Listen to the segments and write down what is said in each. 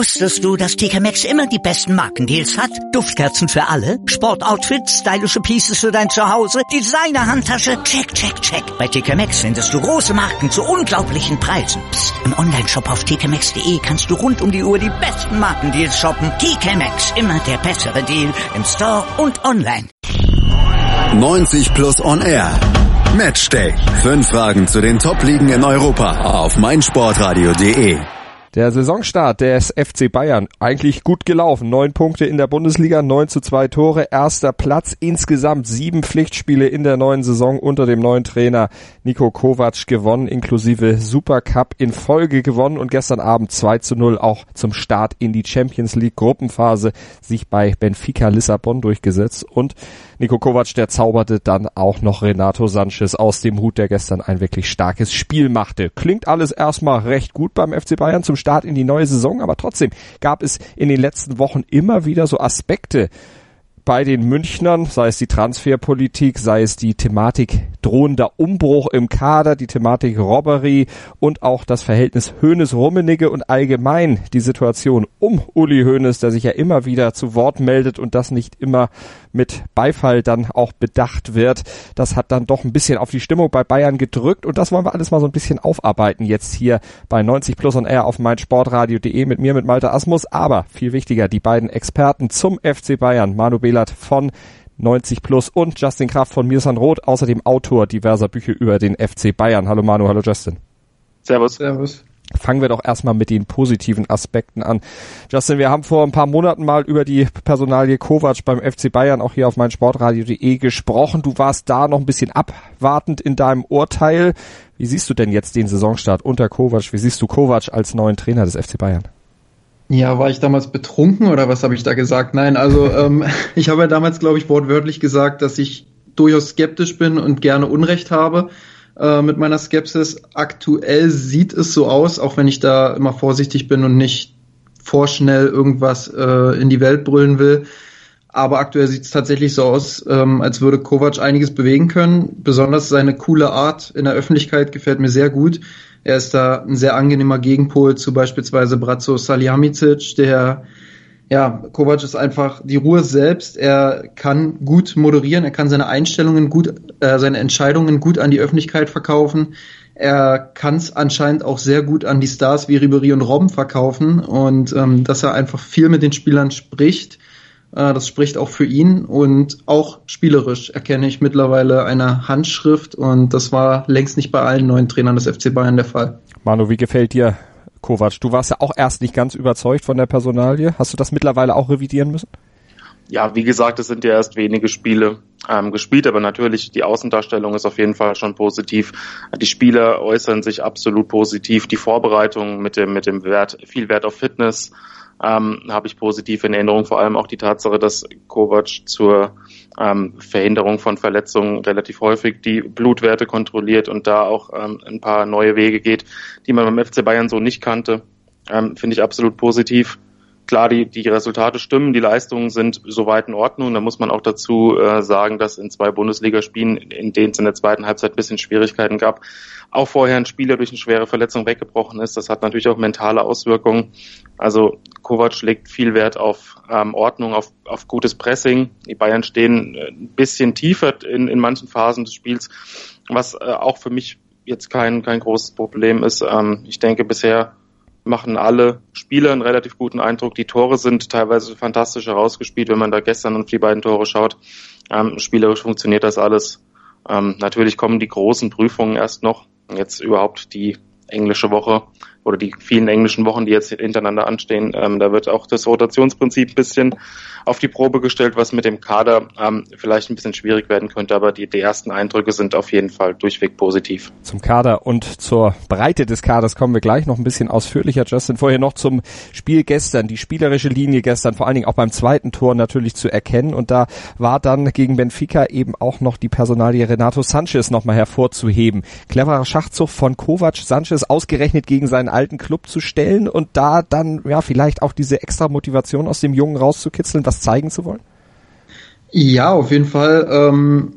Wusstest du, dass TK Maxx immer die besten Markendeals hat? Duftkerzen für alle, Sportoutfits, stylische Pieces für dein Zuhause, Designer-Handtasche, check, check, check. Bei TK Maxx findest du große Marken zu unglaublichen Preisen. Psst. im Onlineshop auf tkmaxx.de kannst du rund um die Uhr die besten Markendeals shoppen. TK Maxx, immer der bessere Deal im Store und online. 90 Plus On Air. Matchday. Fünf Fragen zu den Top-Ligen in Europa auf meinsportradio.de. Der Saisonstart des FC Bayern eigentlich gut gelaufen. Neun Punkte in der Bundesliga, neun zu zwei Tore, erster Platz, insgesamt sieben Pflichtspiele in der neuen Saison unter dem neuen Trainer Nico Kovac gewonnen, inklusive Supercup in Folge gewonnen und gestern Abend 2 zu 0 auch zum Start in die Champions League Gruppenphase sich bei Benfica Lissabon durchgesetzt und Nico Kovac, der zauberte dann auch noch Renato Sanchez aus dem Hut, der gestern ein wirklich starkes Spiel machte. Klingt alles erstmal recht gut beim FC Bayern zum Start in die neue Saison, aber trotzdem gab es in den letzten Wochen immer wieder so Aspekte, bei den Münchnern, sei es die Transferpolitik, sei es die Thematik drohender Umbruch im Kader, die Thematik Robbery und auch das Verhältnis Hoeneß-Rummenigge und allgemein die Situation um Uli Hoeneß, der sich ja immer wieder zu Wort meldet und das nicht immer mit Beifall dann auch bedacht wird. Das hat dann doch ein bisschen auf die Stimmung bei Bayern gedrückt und das wollen wir alles mal so ein bisschen aufarbeiten jetzt hier bei 90 Plus und R auf meinsportradio.de mit mir, mit Malte Asmus, aber viel wichtiger, die beiden Experten zum FC Bayern, Manu Behlert von 90 Plus und Justin Kraft von Mirsan Roth, außerdem Autor diverser Bücher über den FC Bayern. Hallo Manu, hallo Justin. Servus. Servus. Fangen wir doch erstmal mit den positiven Aspekten an. Justin, wir haben vor ein paar Monaten mal über die Personalie Kovac beim FC Bayern auch hier auf meinsportradio.de gesprochen. Du warst da noch ein bisschen abwartend in deinem Urteil. Wie siehst du denn jetzt den Saisonstart unter Kovac? Wie siehst du Kovac als neuen Trainer des FC Bayern? Ja, war ich damals betrunken oder was habe ich da gesagt? Nein, also ähm, ich habe ja damals, glaube ich, wortwörtlich gesagt, dass ich durchaus skeptisch bin und gerne Unrecht habe äh, mit meiner Skepsis. Aktuell sieht es so aus, auch wenn ich da immer vorsichtig bin und nicht vorschnell irgendwas äh, in die Welt brüllen will. Aber aktuell sieht es tatsächlich so aus, ähm, als würde Kovac einiges bewegen können. Besonders seine coole Art in der Öffentlichkeit gefällt mir sehr gut. Er ist da ein sehr angenehmer Gegenpol zu beispielsweise Brazzo Salihamidzic, der ja, Kovac ist einfach die Ruhe selbst. Er kann gut moderieren, er kann seine Einstellungen gut, äh, seine Entscheidungen gut an die Öffentlichkeit verkaufen. Er kann es anscheinend auch sehr gut an die Stars wie Ribery und Robben verkaufen und ähm, dass er einfach viel mit den Spielern spricht äh, das spricht auch für ihn und auch spielerisch erkenne ich mittlerweile eine Handschrift und das war längst nicht bei allen neuen Trainern des FC Bayern der Fall. Manu, wie gefällt dir Kovac? Du warst ja auch erst nicht ganz überzeugt von der Personalie. Hast du das mittlerweile auch revidieren müssen? Ja, wie gesagt, es sind ja erst wenige Spiele ähm, gespielt, aber natürlich die Außendarstellung ist auf jeden Fall schon positiv. Die Spieler äußern sich absolut positiv. Die Vorbereitung mit dem mit dem Wert viel Wert auf Fitness ähm, habe ich positiv in Erinnerung. Vor allem auch die Tatsache, dass Kovac zur ähm, Verhinderung von Verletzungen relativ häufig die Blutwerte kontrolliert und da auch ähm, ein paar neue Wege geht, die man beim FC Bayern so nicht kannte. Ähm, Finde ich absolut positiv. Klar, die, die Resultate stimmen, die Leistungen sind soweit in Ordnung. Da muss man auch dazu äh, sagen, dass in zwei Bundesligaspielen, in denen es in der zweiten Halbzeit ein bisschen Schwierigkeiten gab, auch vorher ein Spieler durch eine schwere Verletzung weggebrochen ist. Das hat natürlich auch mentale Auswirkungen. Also Kovac legt viel Wert auf ähm, Ordnung, auf, auf gutes Pressing. Die Bayern stehen äh, ein bisschen tiefer in, in manchen Phasen des Spiels, was äh, auch für mich jetzt kein, kein großes Problem ist. Ähm, ich denke, bisher machen alle Spieler einen relativ guten Eindruck. Die Tore sind teilweise fantastisch herausgespielt, wenn man da gestern auf die beiden Tore schaut. Ähm, spielerisch funktioniert das alles. Ähm, natürlich kommen die großen Prüfungen erst noch. Jetzt überhaupt die englische Woche oder die vielen englischen Wochen, die jetzt hintereinander anstehen, ähm, da wird auch das Rotationsprinzip ein bisschen auf die Probe gestellt, was mit dem Kader ähm, vielleicht ein bisschen schwierig werden könnte, aber die, die ersten Eindrücke sind auf jeden Fall durchweg positiv. Zum Kader und zur Breite des Kaders kommen wir gleich noch ein bisschen ausführlicher, Justin. Vorher noch zum Spiel gestern, die spielerische Linie gestern, vor allen Dingen auch beim zweiten Tor natürlich zu erkennen und da war dann gegen Benfica eben auch noch die Personalie Renato Sanchez nochmal hervorzuheben. Cleverer Schachzug von Kovac, Sanchez ausgerechnet gegen seinen alten Club zu stellen und da dann ja vielleicht auch diese extra Motivation aus dem Jungen rauszukitzeln, was zeigen zu wollen? Ja, auf jeden Fall. Ähm,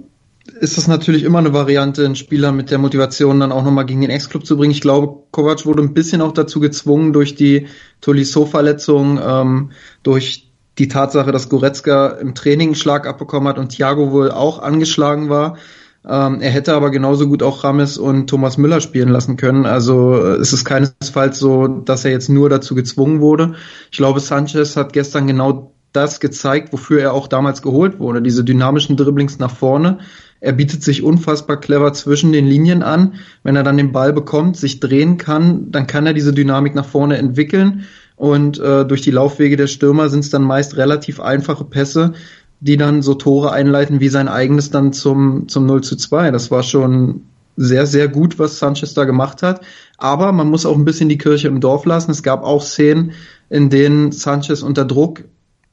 ist es natürlich immer eine Variante, einen Spieler mit der Motivation dann auch nochmal gegen den Ex-Club zu bringen. Ich glaube, Kovac wurde ein bisschen auch dazu gezwungen durch die Tolisso-Verletzung, ähm, durch die Tatsache, dass Goretzka im Training einen Schlag abbekommen hat und Thiago wohl auch angeschlagen war. Ähm, er hätte aber genauso gut auch Rames und Thomas Müller spielen lassen können. Also äh, es ist keinesfalls so, dass er jetzt nur dazu gezwungen wurde. Ich glaube, Sanchez hat gestern genau das gezeigt, wofür er auch damals geholt wurde. Diese dynamischen Dribblings nach vorne. Er bietet sich unfassbar clever zwischen den Linien an. Wenn er dann den Ball bekommt, sich drehen kann, dann kann er diese Dynamik nach vorne entwickeln. Und äh, durch die Laufwege der Stürmer sind es dann meist relativ einfache Pässe, die dann so Tore einleiten wie sein eigenes dann zum, zum 0 zu 2. Das war schon sehr, sehr gut, was Sanchez da gemacht hat. Aber man muss auch ein bisschen die Kirche im Dorf lassen. Es gab auch Szenen, in denen Sanchez unter Druck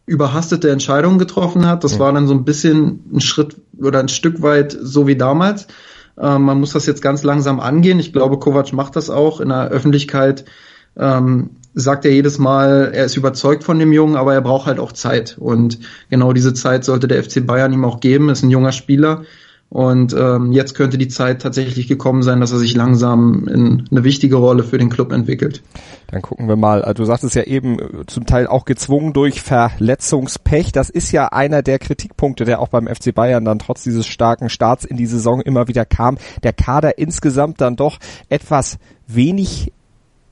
überhastete Entscheidungen getroffen hat. Das mhm. war dann so ein bisschen ein Schritt oder ein Stück weit so wie damals. Ähm, man muss das jetzt ganz langsam angehen. Ich glaube, Kovac macht das auch in der Öffentlichkeit. Ähm, sagt er jedes Mal, er ist überzeugt von dem Jungen, aber er braucht halt auch Zeit. Und genau diese Zeit sollte der FC Bayern ihm auch geben. Ist ein junger Spieler. Und ähm, jetzt könnte die Zeit tatsächlich gekommen sein, dass er sich langsam in eine wichtige Rolle für den Club entwickelt. Dann gucken wir mal. Also du sagtest ja eben äh, zum Teil auch gezwungen durch Verletzungspech. Das ist ja einer der Kritikpunkte, der auch beim FC Bayern dann trotz dieses starken Starts in die Saison immer wieder kam. Der Kader insgesamt dann doch etwas wenig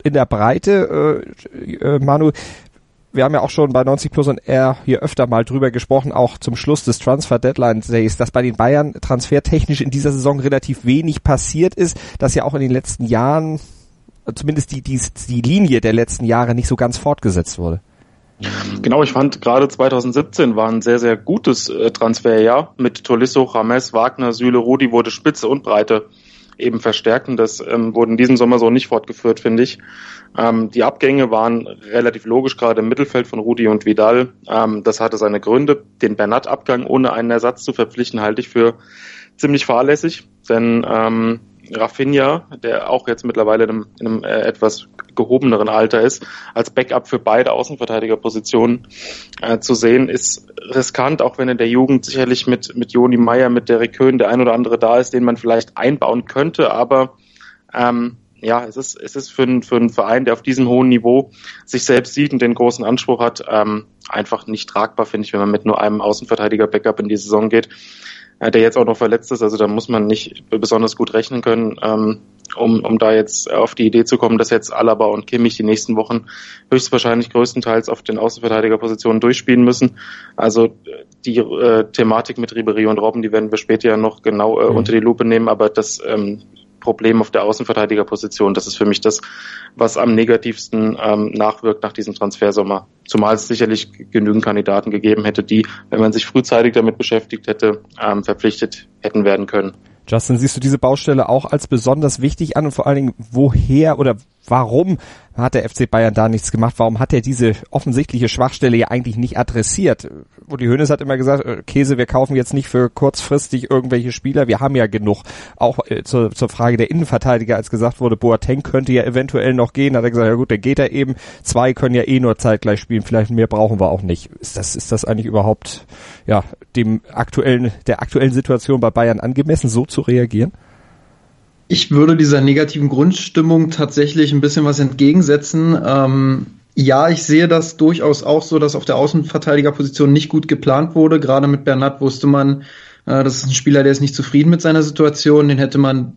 in der Breite. Äh, äh, Manu, wir haben ja auch schon bei 90 Plus und R hier öfter mal drüber gesprochen, auch zum Schluss des Transfer Deadline Days, dass bei den Bayern transfertechnisch in dieser Saison relativ wenig passiert ist, dass ja auch in den letzten Jahren zumindest die, die, die Linie der letzten Jahre nicht so ganz fortgesetzt wurde. Genau, ich fand gerade 2017 war ein sehr, sehr gutes äh, Transferjahr mit Tolisso, Rames, Wagner, Süle, Rudi wurde Spitze und Breite eben verstärken. Das ähm, wurde in diesem Sommer so nicht fortgeführt, finde ich. Ähm, die Abgänge waren relativ logisch, gerade im Mittelfeld von Rudi und Vidal. Ähm, das hatte seine Gründe. Den Bernat-Abgang ohne einen Ersatz zu verpflichten, halte ich für ziemlich fahrlässig, denn ähm, Rafinha, der auch jetzt mittlerweile in einem, in einem äh, etwas gehobeneren Alter ist, als Backup für beide Außenverteidigerpositionen äh, zu sehen, ist riskant, auch wenn in der Jugend sicherlich mit, mit Joni Meyer, mit Derek Köhn der ein oder andere da ist, den man vielleicht einbauen könnte, aber ähm, ja, es ist, es ist für, einen, für einen Verein, der auf diesem hohen Niveau sich selbst sieht und den großen Anspruch hat, ähm, einfach nicht tragbar, finde ich, wenn man mit nur einem Außenverteidiger-Backup in die Saison geht der jetzt auch noch verletzt ist. Also da muss man nicht besonders gut rechnen können, ähm, um, um da jetzt auf die Idee zu kommen, dass jetzt Alaba und Kimmich die nächsten Wochen höchstwahrscheinlich größtenteils auf den Außenverteidigerpositionen durchspielen müssen. Also die äh, Thematik mit Ribery und Robben, die werden wir später ja noch genau äh, mhm. unter die Lupe nehmen, aber das ähm, Problem auf der Außenverteidigerposition. Das ist für mich das, was am negativsten ähm, nachwirkt nach diesem Transfersommer. Zumal es sicherlich genügend Kandidaten gegeben hätte, die, wenn man sich frühzeitig damit beschäftigt hätte, ähm, verpflichtet hätten werden können. Justin, siehst du diese Baustelle auch als besonders wichtig an und vor allen Dingen, woher oder warum hat der FC Bayern da nichts gemacht? Warum hat er diese offensichtliche Schwachstelle ja eigentlich nicht adressiert? Uli Hoeneß hat immer gesagt, äh, Käse, wir kaufen jetzt nicht für kurzfristig irgendwelche Spieler, wir haben ja genug. Auch äh, zur, zur Frage der Innenverteidiger, als gesagt wurde, Boateng könnte ja eventuell noch gehen, hat er gesagt, ja gut, der geht er eben. Zwei können ja eh nur zeitgleich spielen, vielleicht mehr brauchen wir auch nicht. Ist das, ist das eigentlich überhaupt, ja, dem aktuellen, der aktuellen Situation bei Bayern angemessen, so zu reagieren? Ich würde dieser negativen Grundstimmung tatsächlich ein bisschen was entgegensetzen. Ähm, ja, ich sehe das durchaus auch so, dass auf der Außenverteidigerposition nicht gut geplant wurde. Gerade mit Bernat wusste man, äh, das ist ein Spieler, der ist nicht zufrieden mit seiner Situation. Den hätte man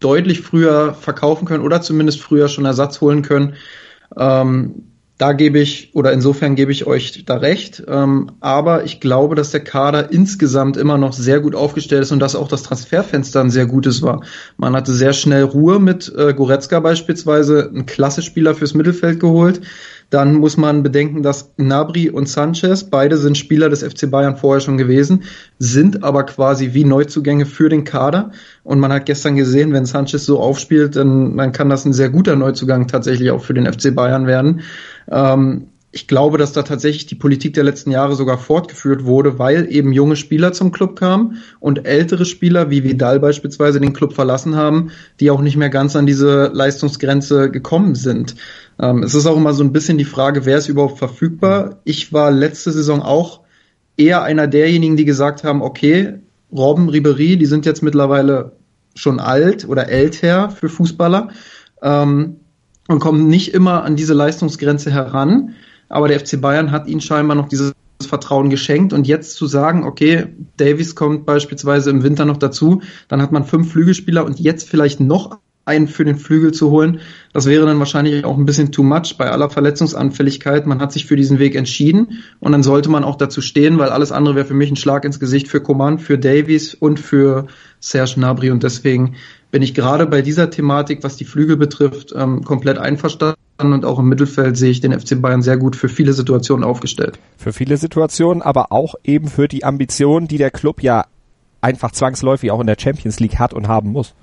deutlich früher verkaufen können oder zumindest früher schon Ersatz holen können. Ähm, da gebe ich, oder insofern gebe ich euch da recht. Ähm, aber ich glaube, dass der Kader insgesamt immer noch sehr gut aufgestellt ist und dass auch das Transferfenster ein sehr gutes war. Man hatte sehr schnell Ruhe mit äh, Goretzka beispielsweise, einen Klasse-Spieler fürs Mittelfeld geholt. Dann muss man bedenken, dass Nabri und Sanchez, beide sind Spieler des FC Bayern vorher schon gewesen, sind aber quasi wie Neuzugänge für den Kader. Und man hat gestern gesehen, wenn Sanchez so aufspielt, dann, dann kann das ein sehr guter Neuzugang tatsächlich auch für den FC Bayern werden. Ähm, ich glaube, dass da tatsächlich die Politik der letzten Jahre sogar fortgeführt wurde, weil eben junge Spieler zum Club kamen und ältere Spieler wie Vidal beispielsweise den Club verlassen haben, die auch nicht mehr ganz an diese Leistungsgrenze gekommen sind. Ähm, es ist auch immer so ein bisschen die Frage, wer ist überhaupt verfügbar. Ich war letzte Saison auch eher einer derjenigen, die gesagt haben, okay, Robben, Ribery, die sind jetzt mittlerweile schon alt oder älter für Fußballer ähm, und kommen nicht immer an diese Leistungsgrenze heran. Aber der FC Bayern hat ihnen scheinbar noch dieses Vertrauen geschenkt und jetzt zu sagen, okay, Davies kommt beispielsweise im Winter noch dazu, dann hat man fünf Flügelspieler und jetzt vielleicht noch einen für den Flügel zu holen, das wäre dann wahrscheinlich auch ein bisschen too much bei aller Verletzungsanfälligkeit. Man hat sich für diesen Weg entschieden und dann sollte man auch dazu stehen, weil alles andere wäre für mich ein Schlag ins Gesicht für Coman, für Davies und für Serge Gnabry und deswegen bin ich gerade bei dieser Thematik, was die Flügel betrifft, ähm, komplett einverstanden und auch im Mittelfeld sehe ich den FC Bayern sehr gut für viele Situationen aufgestellt. Für viele Situationen, aber auch eben für die Ambitionen, die der Club ja einfach zwangsläufig auch in der Champions League hat und haben muss.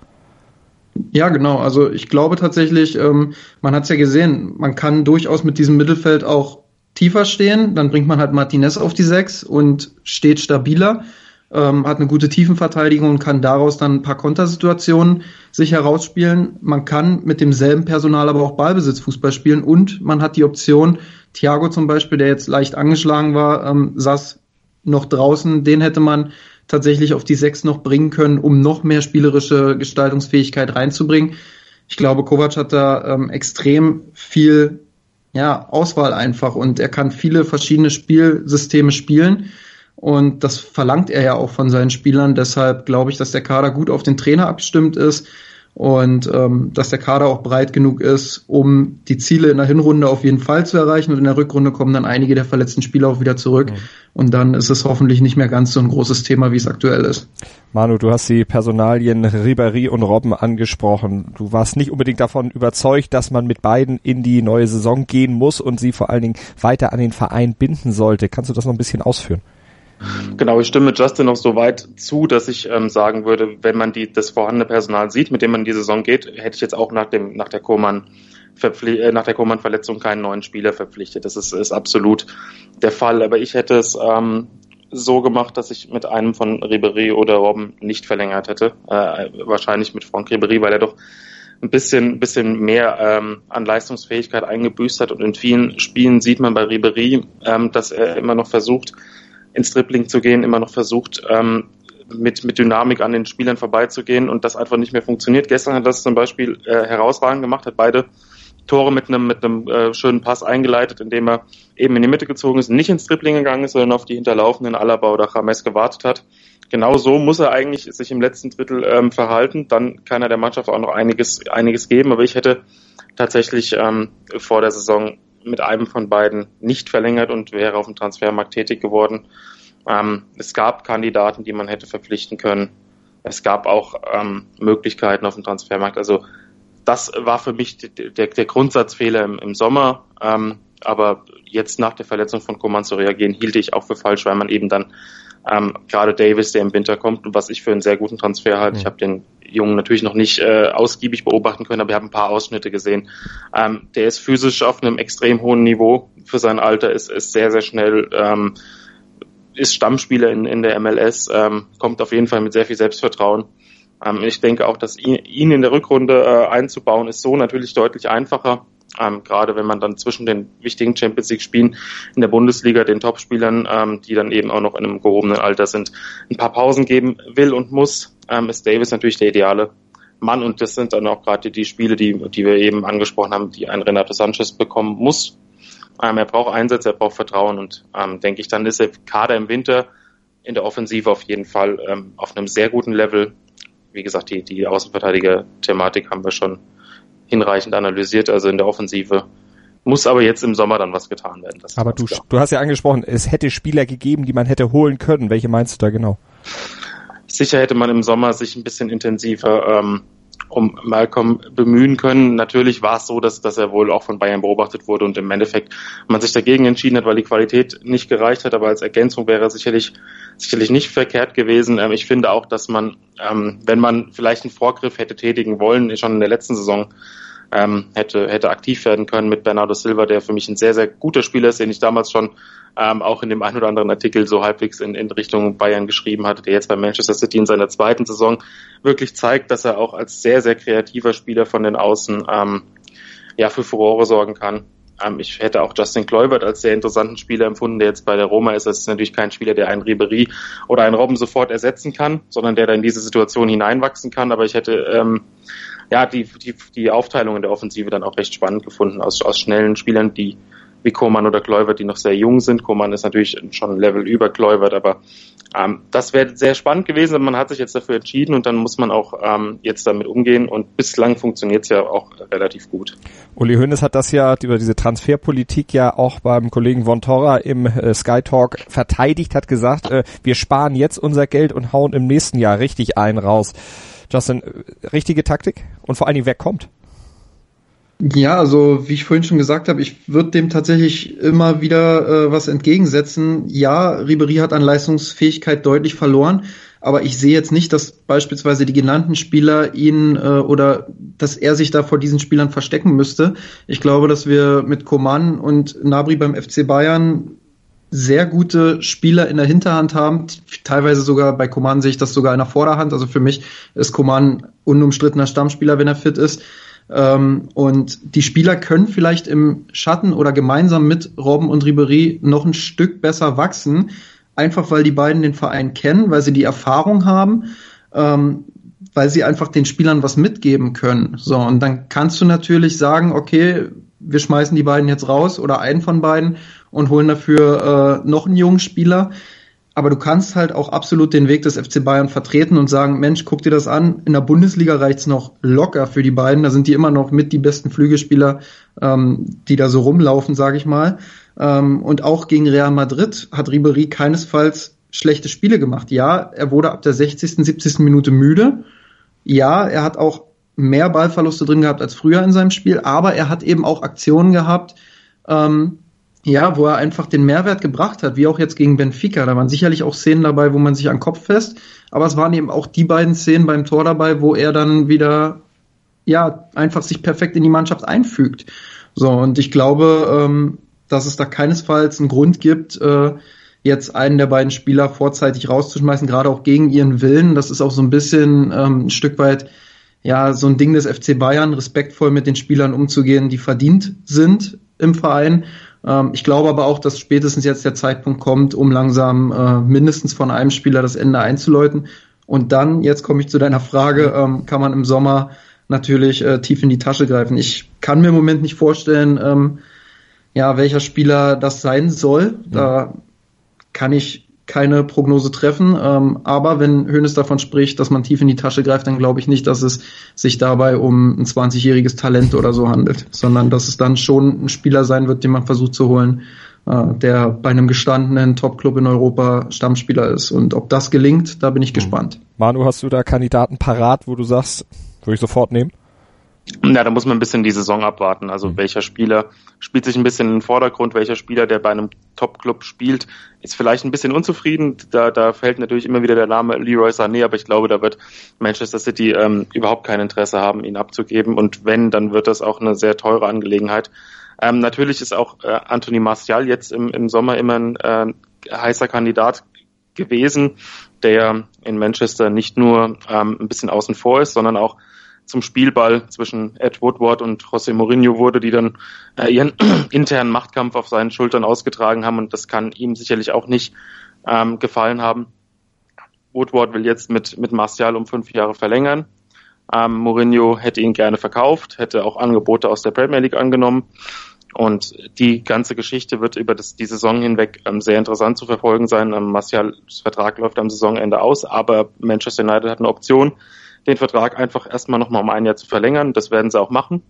Ja, genau. Also ich glaube tatsächlich, ähm, man hat es ja gesehen, man kann durchaus mit diesem Mittelfeld auch tiefer stehen. Dann bringt man halt Martinez auf die Sechs und steht stabiler, ähm, hat eine gute Tiefenverteidigung und kann daraus dann ein paar Kontersituationen sich herausspielen. Man kann mit demselben Personal aber auch Ballbesitzfußball spielen und man hat die Option, Thiago zum Beispiel, der jetzt leicht angeschlagen war, ähm, saß noch draußen, den hätte man tatsächlich auf die sechs noch bringen können, um noch mehr spielerische Gestaltungsfähigkeit reinzubringen. Ich glaube, Kovac hat da ähm, extrem viel ja, Auswahl einfach und er kann viele verschiedene Spielsysteme spielen. Und das verlangt er ja auch von seinen Spielern. Deshalb glaube ich, dass der Kader gut auf den Trainer abgestimmt ist und ähm, dass der Kader auch breit genug ist, um die Ziele in der Hinrunde auf jeden Fall zu erreichen. Und in der Rückrunde kommen dann einige der verletzten Spieler auch wieder zurück. Mhm. Und dann ist es hoffentlich nicht mehr ganz so ein großes Thema, wie es aktuell ist. Manu, du hast die Personalien Ribéry und Robben angesprochen. Du warst nicht unbedingt davon überzeugt, dass man mit beiden in die neue Saison gehen muss und sie vor allen Dingen weiter an den Verein binden sollte. Kannst du das noch ein bisschen ausführen? Genau, ich stimme Justin noch so weit zu, dass ich ähm, sagen würde, wenn man die, das vorhandene Personal sieht, mit dem man in die Saison geht, hätte ich jetzt auch nach dem nach der Koman äh, nach der Koman-Verletzung keinen neuen Spieler verpflichtet. Das ist, ist absolut der Fall. Aber ich hätte es ähm, so gemacht, dass ich mit einem von Ribery oder Robben nicht verlängert hätte. Äh, wahrscheinlich mit Franck Ribery, weil er doch ein bisschen, bisschen mehr ähm, an Leistungsfähigkeit eingebüßt hat. Und in vielen Spielen sieht man bei Ribery, ähm, dass er immer noch versucht, ins Dribbling zu gehen, immer noch versucht, ähm, mit, mit Dynamik an den Spielern vorbeizugehen und das einfach nicht mehr funktioniert. Gestern hat das zum Beispiel äh, herausragend gemacht, hat beide Tore mit einem mit einem äh, schönen Pass eingeleitet, indem er eben in die Mitte gezogen ist, nicht ins Dribbling gegangen ist, sondern auf die hinterlaufenden Alaba oder James gewartet hat. Genau so muss er eigentlich sich im letzten Drittel ähm, verhalten. Dann kann er der Mannschaft auch noch einiges einiges geben. Aber ich hätte tatsächlich ähm, vor der Saison mit einem von beiden nicht verlängert und wäre auf dem Transfermarkt tätig geworden. Ähm, es gab Kandidaten, die man hätte verpflichten können. Es gab auch ähm, Möglichkeiten auf dem Transfermarkt. Also das war für mich der, der Grundsatzfehler im, im Sommer. Ähm, aber jetzt nach der Verletzung von Coman zu reagieren, hielt ich auch für falsch, weil man eben dann ähm, gerade Davis, der im Winter kommt, und was ich für einen sehr guten Transfer halte. Mhm. Ich habe den Jungen natürlich noch nicht äh, ausgiebig beobachten können, aber ich habe ein paar Ausschnitte gesehen. Ähm, der ist physisch auf einem extrem hohen Niveau für sein Alter, ist, ist sehr, sehr schnell, ähm, ist Stammspieler in, in der MLS, ähm, kommt auf jeden Fall mit sehr viel Selbstvertrauen. Ähm, ich denke auch, dass ihn, ihn in der Rückrunde äh, einzubauen, ist so natürlich deutlich einfacher ähm, gerade wenn man dann zwischen den wichtigen Champions League Spielen in der Bundesliga den Topspielern, ähm, die dann eben auch noch in einem gehobenen Alter sind, ein paar Pausen geben will und muss, ähm, ist Davis natürlich der ideale Mann und das sind dann auch gerade die Spiele, die, die wir eben angesprochen haben, die ein Renato Sanchez bekommen muss. Ähm, er braucht Einsätze, er braucht Vertrauen und ähm, denke ich, dann ist der Kader im Winter in der Offensive auf jeden Fall ähm, auf einem sehr guten Level. Wie gesagt, die, die Außenverteidiger-Thematik haben wir schon hinreichend analysiert, also in der Offensive. Muss aber jetzt im Sommer dann was getan werden. aber du, du hast ja angesprochen, es hätte Spieler gegeben, die man hätte holen können. Welche meinst du da genau? Sicher hätte man im Sommer sich ein bisschen intensiver ähm, um Malcolm bemühen können. Natürlich war es so, dass, dass er wohl auch von Bayern beobachtet wurde und im Endeffekt man sich dagegen entschieden hat, weil die Qualität nicht gereicht hat, aber als Ergänzung wäre er sicherlich, sicherlich nicht verkehrt gewesen. Ähm, ich finde auch, dass man, ähm, wenn man vielleicht einen Vorgriff hätte tätigen wollen, schon in der letzten Saison, ähm, hätte, hätte aktiv werden können mit Bernardo Silva, der für mich ein sehr, sehr guter Spieler ist, den ich damals schon ähm, auch in dem einen oder anderen Artikel so halbwegs in, in Richtung Bayern geschrieben hatte, der jetzt bei Manchester City in seiner zweiten Saison wirklich zeigt, dass er auch als sehr, sehr kreativer Spieler von den Außen ähm, ja für Furore sorgen kann. Ähm, ich hätte auch Justin Kluivert als sehr interessanten Spieler empfunden, der jetzt bei der Roma ist. Das ist natürlich kein Spieler, der einen Ribery oder einen Robben sofort ersetzen kann, sondern der da in diese Situation hineinwachsen kann. Aber ich hätte ähm, ja die, die, die Aufteilung in der Offensive dann auch recht spannend gefunden aus, aus schnellen Spielern, die wie Koman oder Kluivert, die noch sehr jung sind. Koman ist natürlich schon ein Level über Kluivert, aber ähm, das wäre sehr spannend gewesen. Man hat sich jetzt dafür entschieden und dann muss man auch ähm, jetzt damit umgehen und bislang funktioniert es ja auch relativ gut. Uli Hoeneß hat das ja über diese Transferpolitik ja auch beim Kollegen Von Torra im äh, Sky Talk verteidigt, hat gesagt, äh, wir sparen jetzt unser Geld und hauen im nächsten Jahr richtig ein raus. Justin, äh, richtige Taktik? Und vor allen Dingen, wer kommt? Ja, also wie ich vorhin schon gesagt habe, ich würde dem tatsächlich immer wieder äh, was entgegensetzen. Ja, Ribery hat an Leistungsfähigkeit deutlich verloren, aber ich sehe jetzt nicht, dass beispielsweise die genannten Spieler ihn äh, oder dass er sich da vor diesen Spielern verstecken müsste. Ich glaube, dass wir mit Coman und Nabri beim FC Bayern sehr gute Spieler in der Hinterhand haben. Teilweise sogar bei Coman sehe ich das sogar in der Vorderhand. Also für mich ist Coman unumstrittener Stammspieler, wenn er fit ist. Ähm, und die Spieler können vielleicht im Schatten oder gemeinsam mit Robben und Ribery noch ein Stück besser wachsen, einfach weil die beiden den Verein kennen, weil sie die Erfahrung haben, ähm, weil sie einfach den Spielern was mitgeben können. So, und dann kannst du natürlich sagen, okay, wir schmeißen die beiden jetzt raus oder einen von beiden und holen dafür äh, noch einen jungen Spieler aber du kannst halt auch absolut den Weg des FC Bayern vertreten und sagen, Mensch, guck dir das an, in der Bundesliga reicht's noch locker für die beiden, da sind die immer noch mit die besten Flügelspieler, ähm, die da so rumlaufen, sage ich mal. Ähm, und auch gegen Real Madrid hat Ribery keinesfalls schlechte Spiele gemacht. Ja, er wurde ab der 60., 70. Minute müde. Ja, er hat auch mehr Ballverluste drin gehabt als früher in seinem Spiel, aber er hat eben auch Aktionen gehabt, ähm, ja, wo er einfach den Mehrwert gebracht hat, wie auch jetzt gegen Benfica. Da waren sicherlich auch Szenen dabei, wo man sich an Kopf fest, aber es waren eben auch die beiden Szenen beim Tor dabei, wo er dann wieder ja einfach sich perfekt in die Mannschaft einfügt. So und ich glaube, ähm, dass es da keinesfalls einen Grund gibt, äh, jetzt einen der beiden Spieler vorzeitig rauszuschmeißen, gerade auch gegen ihren Willen. Das ist auch so ein bisschen ähm, ein Stück weit ja so ein Ding des FC Bayern, respektvoll mit den Spielern umzugehen, die verdient sind im Verein ich glaube aber auch, dass spätestens jetzt der Zeitpunkt kommt, um langsam äh, mindestens von einem Spieler das Ende einzuläuten. Und dann, jetzt komme ich zu deiner Frage, ähm, kann man im Sommer natürlich äh, tief in die Tasche greifen. Ich kann mir im Moment nicht vorstellen, ähm, ja, welcher Spieler das sein soll. Da kann ich keine Prognose treffen. Ähm, aber wenn Hönes davon spricht, dass man tief in die Tasche greift, dann glaube ich nicht, dass es sich dabei um ein 20-jähriges Talent oder so handelt, sondern dass es dann schon ein Spieler sein wird, den man versucht zu holen, äh, der bei einem gestandenen Top-Club in Europa Stammspieler ist. Und ob das gelingt, da bin ich mhm. gespannt. Manu, hast du da Kandidaten parat, wo du sagst, würde ich sofort nehmen? Ja, da muss man ein bisschen die Saison abwarten. Also mhm. welcher Spieler spielt sich ein bisschen in den Vordergrund, welcher Spieler, der bei einem Top-Club spielt, ist vielleicht ein bisschen unzufrieden. Da, da fällt natürlich immer wieder der Name Leroy Sané, aber ich glaube, da wird Manchester City ähm, überhaupt kein Interesse haben, ihn abzugeben. Und wenn, dann wird das auch eine sehr teure Angelegenheit. Ähm, natürlich ist auch äh, Anthony Martial jetzt im, im Sommer immer ein äh, heißer Kandidat gewesen, der in Manchester nicht nur ähm, ein bisschen außen vor ist, sondern auch zum Spielball zwischen Ed Woodward und José Mourinho wurde, die dann äh, ihren internen Machtkampf auf seinen Schultern ausgetragen haben und das kann ihm sicherlich auch nicht ähm, gefallen haben. Woodward will jetzt mit, mit Martial um fünf Jahre verlängern. Ähm, Mourinho hätte ihn gerne verkauft, hätte auch Angebote aus der Premier League angenommen. Und die ganze Geschichte wird über das, die Saison hinweg ähm, sehr interessant zu verfolgen sein. Ähm, Martials Vertrag läuft am Saisonende aus, aber Manchester United hat eine Option den Vertrag einfach erstmal nochmal um ein Jahr zu verlängern. Das werden sie auch machen.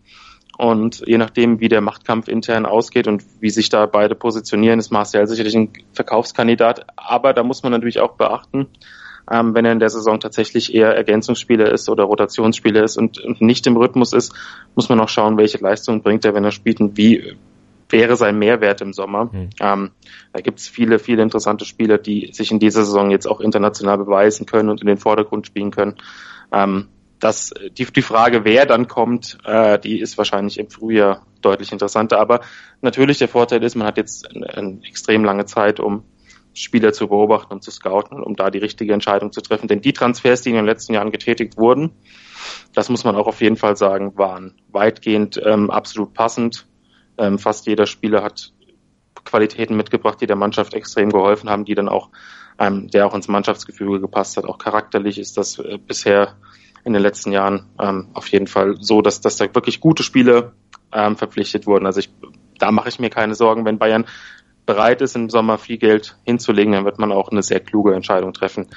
Und je nachdem, wie der Machtkampf intern ausgeht und wie sich da beide positionieren, ist Marcel sicherlich ein Verkaufskandidat. Aber da muss man natürlich auch beachten, ähm, wenn er in der Saison tatsächlich eher Ergänzungsspieler ist oder Rotationsspieler ist und, und nicht im Rhythmus ist, muss man auch schauen, welche Leistung bringt er, wenn er spielt und wie wäre sein Mehrwert im Sommer. Mhm. Ähm, da gibt es viele, viele interessante Spieler, die sich in dieser Saison jetzt auch international beweisen können und in den Vordergrund spielen können. Ähm, das, die, die Frage, wer dann kommt, äh, die ist wahrscheinlich im Frühjahr deutlich interessanter. Aber natürlich der Vorteil ist, man hat jetzt eine, eine extrem lange Zeit, um Spieler zu beobachten und zu scouten, um da die richtige Entscheidung zu treffen. Denn die Transfers, die in den letzten Jahren getätigt wurden, das muss man auch auf jeden Fall sagen, waren weitgehend ähm, absolut passend. Ähm, fast jeder Spieler hat Qualitäten mitgebracht, die der Mannschaft extrem geholfen haben, die dann auch, ähm, der auch ins Mannschaftsgefüge gepasst hat. Auch charakterlich ist das äh, bisher in den letzten Jahren ähm, auf jeden Fall so, dass, dass da wirklich gute Spiele ähm, verpflichtet wurden. Also ich, da mache ich mir keine Sorgen, wenn Bayern bereit ist, im Sommer viel Geld hinzulegen, dann wird man auch eine sehr kluge Entscheidung treffen.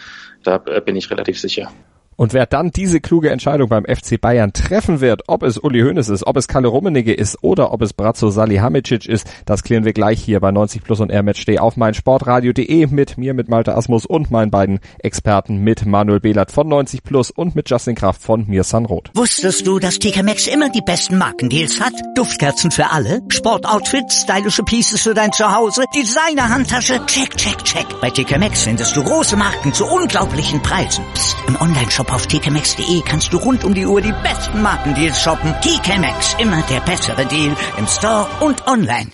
Da äh, bin ich relativ sicher. Und wer dann diese kluge Entscheidung beim FC Bayern treffen wird, ob es Uli Hoeneß ist, ob es Kalle Rummenigge ist oder ob es Brazzo Salihamidzic ist, das klären wir gleich hier bei 90 Plus und Airmatch Day auf meinsportradio.de mit mir, mit Malte Asmus und meinen beiden Experten mit Manuel Behlert von 90 Plus und mit Justin Kraft von Mir Sanrot. Wusstest du, dass TK Maxx immer die besten Markendeals hat? Duftkerzen für alle, Sportoutfits, stylische Pieces für dein Zuhause, Designer-Handtasche, check, check, check. Bei TK Maxx findest du große Marken zu unglaublichen Preisen. Psst. im Onlineshop auf tkmaxx.de kannst du rund um die Uhr die besten Markendeals shoppen. TK Maxx, immer der bessere Deal im Store und online.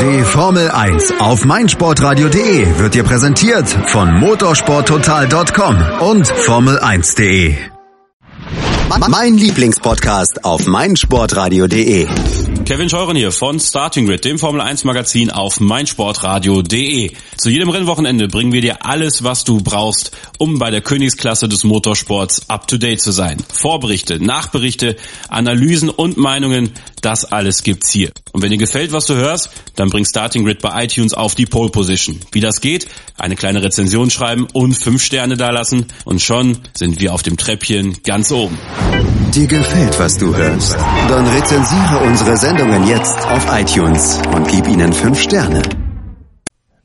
Die Formel 1 auf meinsportradio.de wird dir präsentiert von motorsporttotal.com und Formel1.de. Mein Lieblingspodcast auf meinsportradio.de. Kevin Scheuren hier von Starting Grid, dem Formel 1 Magazin auf meinsportradio.de. Zu jedem Rennwochenende bringen wir dir alles, was du brauchst, um bei der Königsklasse des Motorsports up to date zu sein. Vorberichte, Nachberichte, Analysen und Meinungen, das alles gibt's hier. Und wenn dir gefällt, was du hörst, dann bring Starting Grid bei iTunes auf die Pole Position. Wie das geht? Eine kleine Rezension schreiben und fünf Sterne dalassen und schon sind wir auf dem Treppchen ganz oben. Dir gefällt, was du hörst? Dann rezensiere unsere Sendungen jetzt auf iTunes und gib ihnen fünf Sterne.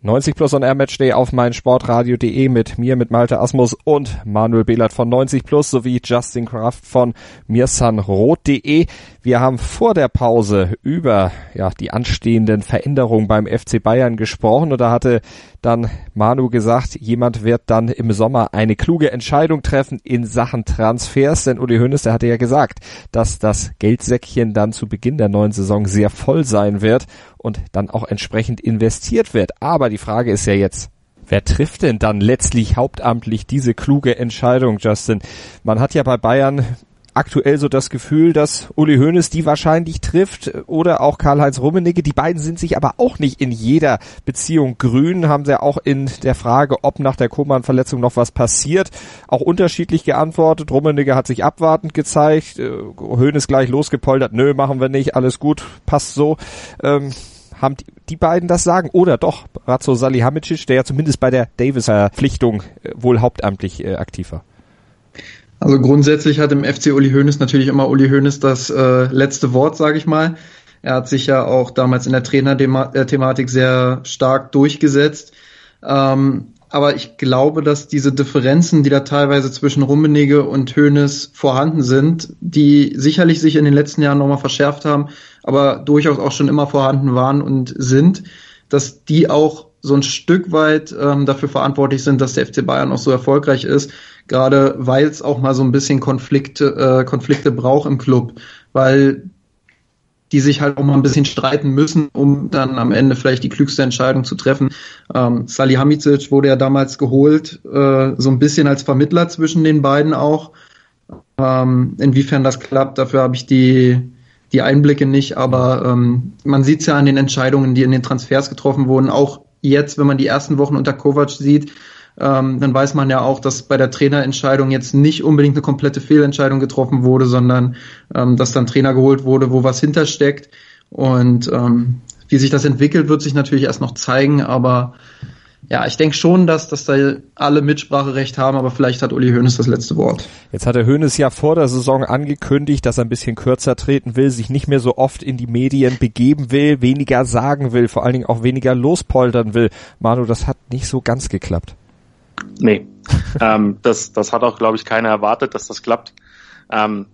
90 Plus on Air Match Day auf meinsportradio.de mit mir, mit Malte Asmus und Manuel Behlert von 90 Plus sowie Justin Kraft von mirsanrot.de. Wir haben vor der Pause über ja, die anstehenden Veränderungen beim FC Bayern gesprochen und da hatte dann Manu gesagt, jemand wird dann im Sommer eine kluge Entscheidung treffen in Sachen Transfers, denn Uli Hoeneß, der hatte ja gesagt, dass das Geldsäckchen dann zu Beginn der neuen Saison sehr voll sein wird und dann auch entsprechend investiert wird. Aber die Frage ist ja jetzt, Wer trifft denn dann letztlich hauptamtlich diese kluge Entscheidung, Justin? Man hat ja bei Bayern aktuell so das Gefühl, dass Uli Hoeneß die wahrscheinlich trifft oder auch Karl-Heinz Rummenigge. Die beiden sind sich aber auch nicht in jeder Beziehung grün, haben sie auch in der Frage, ob nach der Koman-Verletzung noch was passiert, auch unterschiedlich geantwortet. Rummenigge hat sich abwartend gezeigt, äh, Hoeneß gleich losgepoltert, nö, machen wir nicht, alles gut, passt so. Ähm, haben die, beiden das sagen? Oder doch Razzo Salihamidzic, der ja zumindest bei der Davis-Verpflichtung äh, wohl hauptamtlich äh, aktiv war? Also grundsätzlich hat im FC Uli Hoeneß natürlich immer Uli Hoeneß das äh, letzte Wort, sage ich mal. Er hat sich ja auch damals in der Trainerthematik sehr stark durchgesetzt. Ähm, aber ich glaube, dass diese Differenzen, die da teilweise zwischen Rummenigge und Hoeneß vorhanden sind, die sicherlich sich in den letzten Jahren nochmal verschärft haben, aber durchaus auch schon immer vorhanden waren und sind, dass die auch so ein Stück weit ähm, dafür verantwortlich sind, dass der FC Bayern auch so erfolgreich ist, gerade weil es auch mal so ein bisschen Konflikte, äh, Konflikte braucht im Club, weil die sich halt auch mal ein bisschen streiten müssen, um dann am Ende vielleicht die klügste Entscheidung zu treffen. Ähm, Salihamidzic wurde ja damals geholt, äh, so ein bisschen als Vermittler zwischen den beiden auch. Ähm, inwiefern das klappt, dafür habe ich die, die Einblicke nicht, aber ähm, man sieht es ja an den Entscheidungen, die in den Transfers getroffen wurden, auch jetzt, wenn man die ersten Wochen unter Kovac sieht, ähm, dann weiß man ja auch, dass bei der Trainerentscheidung jetzt nicht unbedingt eine komplette Fehlentscheidung getroffen wurde, sondern ähm, dass dann Trainer geholt wurde, wo was hintersteckt. Und ähm, wie sich das entwickelt, wird sich natürlich erst noch zeigen, aber ja, ich denke schon, dass, dass da alle Mitspracherecht haben, aber vielleicht hat Uli Hoeneß das letzte Wort. Jetzt hat der Hoeneß ja vor der Saison angekündigt, dass er ein bisschen kürzer treten will, sich nicht mehr so oft in die Medien begeben will, weniger sagen will, vor allen Dingen auch weniger lospoltern will. Manu, das hat nicht so ganz geklappt. Nee, ähm, das, das hat auch, glaube ich, keiner erwartet, dass das klappt. Ähm,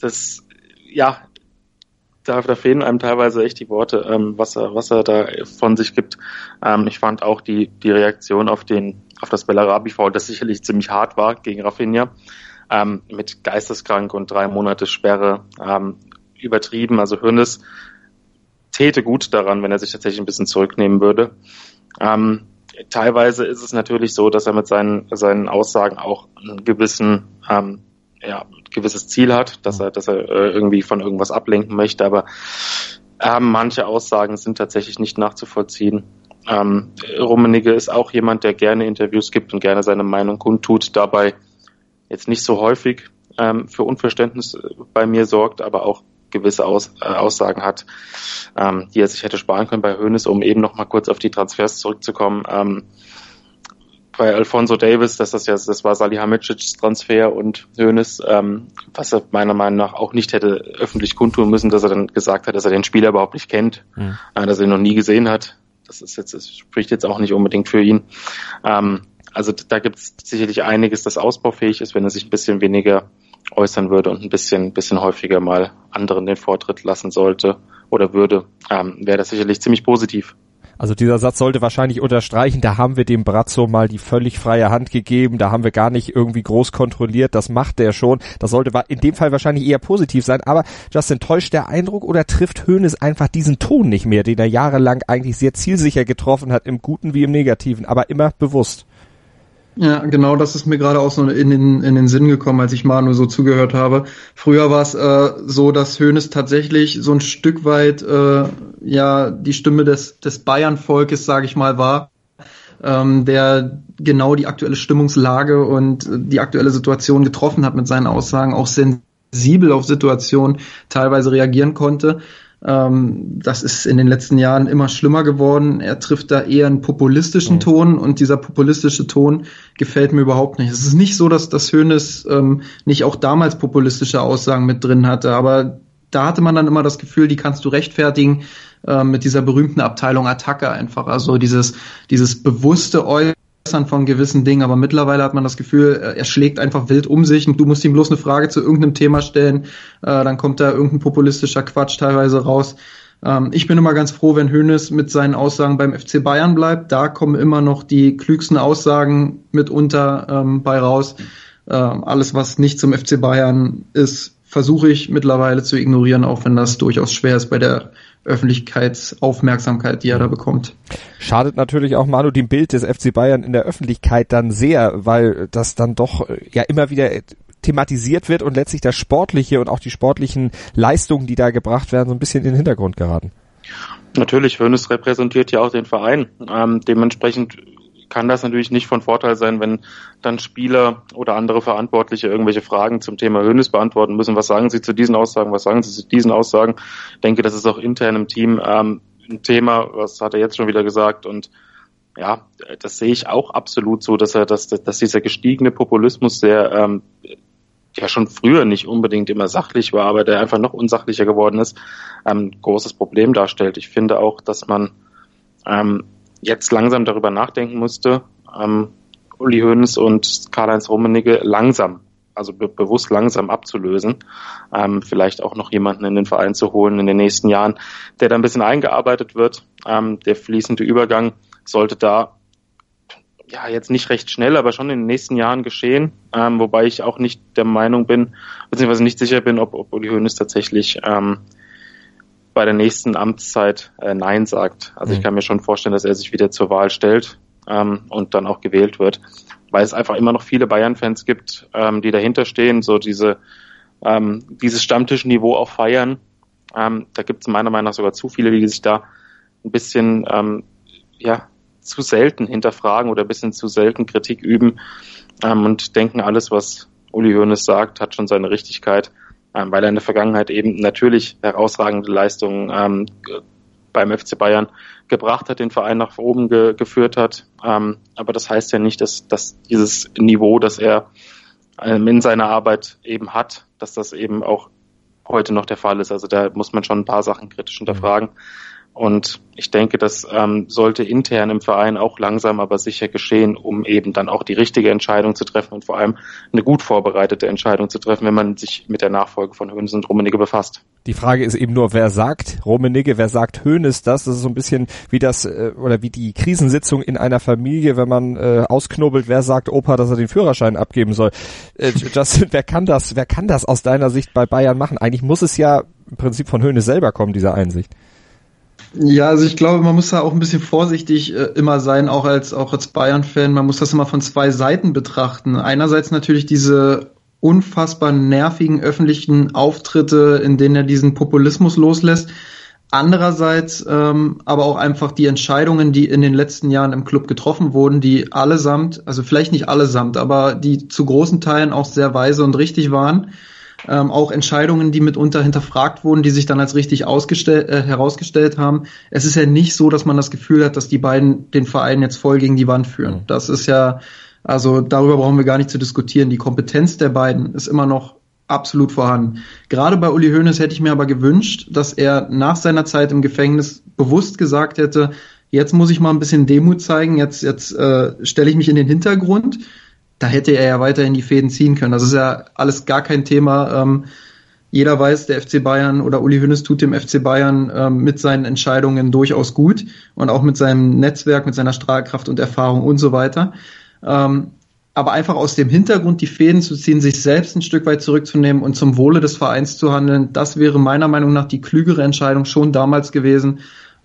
das, ja, da, da fehlen einem teilweise echt die Worte, ähm, was er, was er da von sich gibt. Ähm, ich fand auch die, die Reaktion auf den, auf das Bellarabi-Foul, das sicherlich ziemlich hart war gegen Rafinha, ähm, mit geisteskrank und drei Monate Sperre, ähm, übertrieben. Also Hönes täte gut daran, wenn er sich tatsächlich ein bisschen zurücknehmen würde. Ähm, teilweise ist es natürlich so, dass er mit seinen, seinen Aussagen auch einen gewissen ähm, ja, gewisses Ziel hat, dass er, dass er äh, irgendwie von irgendwas ablenken möchte, aber äh, manche Aussagen sind tatsächlich nicht nachzuvollziehen. Ähm, Rummenigge ist auch jemand, der gerne Interviews gibt und gerne seine Meinung kundtut, dabei jetzt nicht so häufig ähm, für Unverständnis bei mir sorgt, aber auch gewisse Aus, äh, Aussagen hat, ähm, die er sich hätte sparen können bei Hoeneß, um eben noch mal kurz auf die Transfers zurückzukommen. Ähm, bei Alfonso Davis, das ja, das war Salihamidzics Transfer und Hoeneß, ähm, was er meiner Meinung nach auch nicht hätte öffentlich kundtun müssen, dass er dann gesagt hat, dass er den Spieler überhaupt nicht kennt, mhm. äh, dass er ihn noch nie gesehen hat. Das ist jetzt, das spricht jetzt auch nicht unbedingt für ihn. Ähm, also da gibt es sicherlich einiges, das ausbaufähig ist, wenn er sich ein bisschen weniger äußern würde und ein bisschen, bisschen häufiger mal anderen den Vortritt lassen sollte oder würde, ähm, wäre das sicherlich ziemlich positiv. Also dieser Satz sollte wahrscheinlich unterstreichen, da haben wir dem Brazzo mal die völlig freie Hand gegeben, da haben wir gar nicht irgendwie groß kontrolliert, das macht der schon. Das sollte in dem Fall wahrscheinlich eher positiv sein, aber Justin, täuscht der Eindruck oder trifft Hoeneß einfach diesen Ton nicht mehr, den er jahrelang eigentlich sehr zielsicher getroffen hat, im Guten wie im Negativen, aber immer bewusst? Ja, genau, das ist mir gerade auch so in den, in den Sinn gekommen, als ich Manu so zugehört habe. Früher war es äh, so, dass Hoeneß tatsächlich so ein Stück weit äh, ja die Stimme des, des Bayern-Volkes, sage ich mal, war, ähm, der genau die aktuelle Stimmungslage und die aktuelle Situation getroffen hat mit seinen Aussagen, auch sensibel auf Situationen teilweise reagieren konnte. Ähm, das ist in den letzten Jahren immer schlimmer geworden. Er trifft da eher einen populistischen mhm. Ton und dieser populistische Ton gefällt mir überhaupt nicht. Es ist nicht so, dass das Hönes ähm, nicht auch damals populistische Aussagen mit drin hatte, aber da hatte man dann immer das Gefühl, die kannst du rechtfertigen äh, mit dieser berühmten Abteilung Attacke einfach. Also dieses, dieses bewusste Äußern von gewissen Dingen, aber mittlerweile hat man das Gefühl, äh, er schlägt einfach wild um sich und du musst ihm bloß eine Frage zu irgendeinem Thema stellen, äh, dann kommt da irgendein populistischer Quatsch teilweise raus. Ähm, ich bin immer ganz froh, wenn Hoeneß mit seinen Aussagen beim FC Bayern bleibt. Da kommen immer noch die klügsten Aussagen mitunter ähm, bei raus. Ähm, alles, was nicht zum FC Bayern ist, versuche ich mittlerweile zu ignorieren, auch wenn das durchaus schwer ist bei der Öffentlichkeitsaufmerksamkeit, die er da bekommt. Schadet natürlich auch Manu dem Bild des FC Bayern in der Öffentlichkeit dann sehr, weil das dann doch äh, ja immer wieder thematisiert wird und letztlich das Sportliche und auch die sportlichen Leistungen, die da gebracht werden, so ein bisschen in den Hintergrund geraten. Natürlich, Hönes repräsentiert ja auch den Verein. Ähm, dementsprechend kann das natürlich nicht von Vorteil sein, wenn dann Spieler oder andere Verantwortliche irgendwelche Fragen zum Thema Hönes beantworten müssen. Was sagen Sie zu diesen Aussagen? Was sagen Sie zu diesen Aussagen? Ich denke, das ist auch intern im Team ähm, ein Thema, was hat er jetzt schon wieder gesagt und ja, das sehe ich auch absolut so, dass er, dass, dass dieser gestiegene Populismus sehr ähm, ja schon früher nicht unbedingt immer sachlich war, aber der einfach noch unsachlicher geworden ist, ähm, großes Problem darstellt. Ich finde auch, dass man ähm, jetzt langsam darüber nachdenken musste, ähm, Uli Hoeneß und Karl-Heinz Rummenigge langsam, also be bewusst langsam abzulösen, ähm, vielleicht auch noch jemanden in den Verein zu holen in den nächsten Jahren, der da ein bisschen eingearbeitet wird. Ähm, der fließende Übergang sollte da ja jetzt nicht recht schnell, aber schon in den nächsten Jahren geschehen, ähm, wobei ich auch nicht der Meinung bin, beziehungsweise nicht sicher bin, ob, ob Uli Hoeneß tatsächlich ähm, bei der nächsten Amtszeit äh, Nein sagt. Also mhm. ich kann mir schon vorstellen, dass er sich wieder zur Wahl stellt ähm, und dann auch gewählt wird, weil es einfach immer noch viele Bayern-Fans gibt, ähm, die dahinter stehen, so diese ähm, dieses Stammtischniveau auch feiern. Ähm, da gibt es meiner Meinung nach sogar zu viele, die sich da ein bisschen ähm, ja zu selten hinterfragen oder ein bisschen zu selten Kritik üben ähm, und denken, alles, was Uli Hoeneß sagt, hat schon seine Richtigkeit weil er in der Vergangenheit eben natürlich herausragende Leistungen ähm, beim FC Bayern gebracht hat, den Verein nach oben ge geführt hat. Ähm, aber das heißt ja nicht, dass, dass dieses Niveau, das er ähm, in seiner Arbeit eben hat, dass das eben auch heute noch der Fall ist. Also da muss man schon ein paar Sachen kritisch hinterfragen. Mhm. Und ich denke, das ähm, sollte intern im Verein auch langsam aber sicher geschehen, um eben dann auch die richtige Entscheidung zu treffen und vor allem eine gut vorbereitete Entscheidung zu treffen, wenn man sich mit der Nachfolge von Hönes und Rummenigge befasst. Die Frage ist eben nur, wer sagt Rummenigge, wer sagt Hönes das? Das ist so ein bisschen wie das äh, oder wie die Krisensitzung in einer Familie, wenn man äh, ausknobelt, wer sagt Opa, dass er den Führerschein abgeben soll. Äh, Justin, wer kann das? Wer kann das aus deiner Sicht bei Bayern machen? Eigentlich muss es ja im Prinzip von Hönes selber kommen, diese Einsicht. Ja, also ich glaube, man muss da auch ein bisschen vorsichtig äh, immer sein, auch als auch als Bayern-Fan. Man muss das immer von zwei Seiten betrachten. Einerseits natürlich diese unfassbar nervigen öffentlichen Auftritte, in denen er diesen Populismus loslässt. Andererseits ähm, aber auch einfach die Entscheidungen, die in den letzten Jahren im Club getroffen wurden, die allesamt, also vielleicht nicht allesamt, aber die zu großen Teilen auch sehr weise und richtig waren. Ähm, auch Entscheidungen, die mitunter hinterfragt wurden, die sich dann als richtig äh, herausgestellt haben. Es ist ja nicht so, dass man das Gefühl hat, dass die beiden den Verein jetzt voll gegen die Wand führen. Mhm. Das ist ja, also darüber brauchen wir gar nicht zu diskutieren. Die Kompetenz der beiden ist immer noch absolut vorhanden. Gerade bei Uli Hoeneß hätte ich mir aber gewünscht, dass er nach seiner Zeit im Gefängnis bewusst gesagt hätte, jetzt muss ich mal ein bisschen Demut zeigen, jetzt, jetzt äh, stelle ich mich in den Hintergrund. Da hätte er ja weiterhin die Fäden ziehen können. Das ist ja alles gar kein Thema. Ähm, jeder weiß, der FC Bayern oder Uli Hoeneß tut dem FC Bayern ähm, mit seinen Entscheidungen durchaus gut und auch mit seinem Netzwerk, mit seiner Strahlkraft und Erfahrung und so weiter. Ähm, aber einfach aus dem Hintergrund die Fäden zu ziehen, sich selbst ein Stück weit zurückzunehmen und zum Wohle des Vereins zu handeln, das wäre meiner Meinung nach die klügere Entscheidung schon damals gewesen.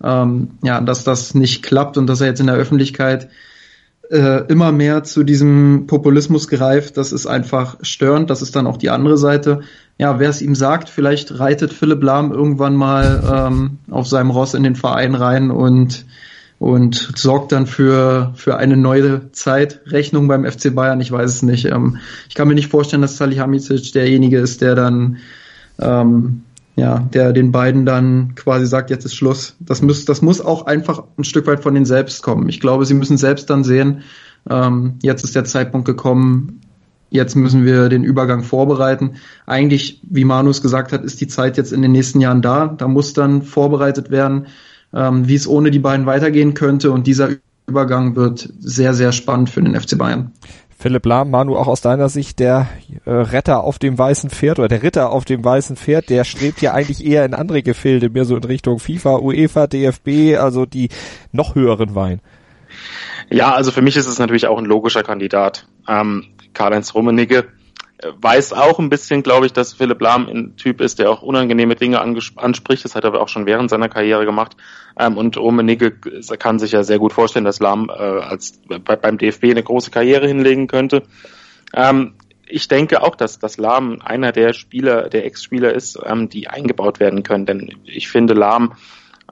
Ähm, ja, dass das nicht klappt und dass er jetzt in der Öffentlichkeit äh, immer mehr zu diesem Populismus greift, das ist einfach störend. Das ist dann auch die andere Seite. Ja, wer es ihm sagt, vielleicht reitet Philipp Lahm irgendwann mal ähm, auf seinem Ross in den Verein rein und und sorgt dann für, für eine neue Zeitrechnung beim FC Bayern. Ich weiß es nicht. Ähm, ich kann mir nicht vorstellen, dass Salihamidzic derjenige ist, der dann, ähm, ja, der den beiden dann quasi sagt, jetzt ist Schluss. Das muss, das muss auch einfach ein Stück weit von denen selbst kommen. Ich glaube, sie müssen selbst dann sehen, ähm, jetzt ist der Zeitpunkt gekommen, jetzt müssen wir den Übergang vorbereiten. Eigentlich, wie Manus gesagt hat, ist die Zeit jetzt in den nächsten Jahren da. Da muss dann vorbereitet werden ähm, wie es ohne die beiden weitergehen könnte. Und dieser Übergang wird sehr, sehr spannend für den FC Bayern. Philipp Lahm, Manu, auch aus deiner Sicht der äh, Retter auf dem weißen Pferd oder der Ritter auf dem weißen Pferd, der strebt ja eigentlich eher in andere Gefilde, mehr so in Richtung FIFA, UEFA, DFB, also die noch höheren Wein. Ja, also für mich ist es natürlich auch ein logischer Kandidat. Ähm, Karl-Heinz Rummenigge weiß auch ein bisschen, glaube ich, dass Philipp Lahm ein Typ ist, der auch unangenehme Dinge anspricht. Das hat er auch schon während seiner Karriere gemacht. Ähm, und Rummenigge kann sich ja sehr gut vorstellen, dass Lahm äh, als bei, beim DFB eine große Karriere hinlegen könnte. Ähm, ich denke auch, dass, dass Lahm einer der Spieler, der Ex-Spieler ist, ähm, die eingebaut werden können. Denn ich finde, Lahm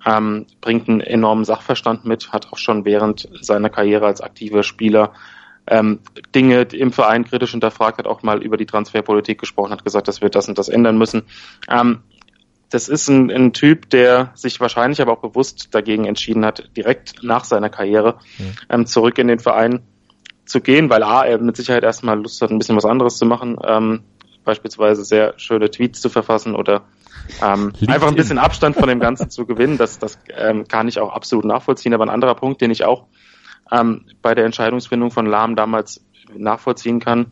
ähm, bringt einen enormen Sachverstand mit, hat auch schon während seiner Karriere als aktiver Spieler ähm, Dinge im Verein kritisch hinterfragt hat, auch mal über die Transferpolitik gesprochen hat, gesagt, dass wir das und das ändern müssen. Ähm, das ist ein, ein Typ, der sich wahrscheinlich aber auch bewusst dagegen entschieden hat, direkt nach seiner Karriere mhm. ähm, zurück in den Verein zu gehen, weil A, er mit Sicherheit erstmal Lust hat, ein bisschen was anderes zu machen, ähm, beispielsweise sehr schöne Tweets zu verfassen oder ähm, einfach ein bisschen Abstand von dem Ganzen zu gewinnen. Das, das ähm, kann ich auch absolut nachvollziehen. Aber ein anderer Punkt, den ich auch ähm, bei der Entscheidungsfindung von Lahm damals nachvollziehen kann,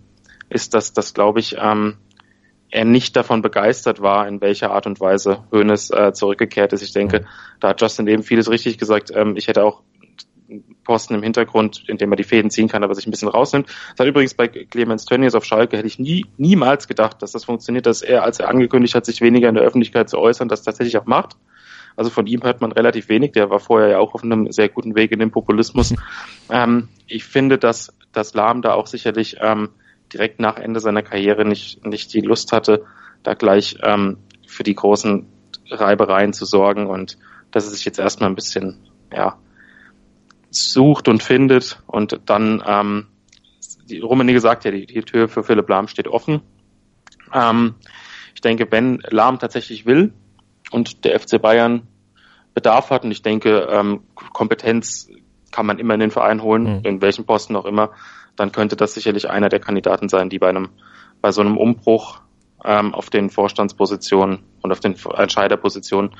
ist, dass das, glaube ich, ähm, er nicht davon begeistert war, in welcher Art und Weise Hoeneß äh, zurückgekehrt ist. Ich denke, da hat Justin eben vieles richtig gesagt. Ähm, ich hätte auch Posten im Hintergrund, in dem er die Fäden ziehen kann, aber sich ein bisschen rausnimmt. Das hat übrigens bei Clemens Tönnies auf Schalke hätte ich nie, niemals gedacht, dass das funktioniert, dass er, als er angekündigt hat, sich weniger in der Öffentlichkeit zu äußern, das tatsächlich auch macht. Also von ihm hört man relativ wenig. Der war vorher ja auch auf einem sehr guten Weg in den Populismus. ähm, ich finde, dass, dass Lahm da auch sicherlich ähm, direkt nach Ende seiner Karriere nicht, nicht die Lust hatte, da gleich ähm, für die großen Reibereien zu sorgen und dass er sich jetzt erstmal ein bisschen, ja, sucht und findet und dann, ähm, die Rummenigge sagt ja, die, die Tür für Philipp Lahm steht offen. Ähm, ich denke, wenn Lahm tatsächlich will, und der FC Bayern Bedarf hat. Und ich denke, ähm, Kompetenz kann man immer in den Verein holen, mhm. in welchem Posten auch immer. Dann könnte das sicherlich einer der Kandidaten sein, die bei einem, bei so einem Umbruch ähm, auf den Vorstandspositionen und auf den Entscheiderpositionen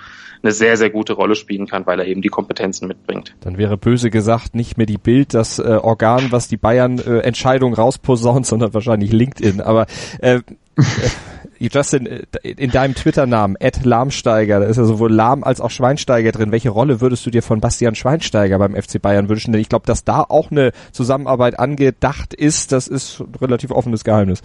eine sehr, sehr gute Rolle spielen kann, weil er eben die Kompetenzen mitbringt. Dann wäre böse gesagt nicht mehr die Bild das äh, Organ, was die Bayern äh, Entscheidungen rausposaunt, sondern wahrscheinlich LinkedIn. Aber äh, Justin, äh, in deinem Twitter-Namen, Ed Lahmsteiger, da ist ja sowohl Lahm als auch Schweinsteiger drin. Welche Rolle würdest du dir von Bastian Schweinsteiger beim FC Bayern wünschen? Denn ich glaube, dass da auch eine Zusammenarbeit angedacht ist, das ist ein relativ offenes Geheimnis.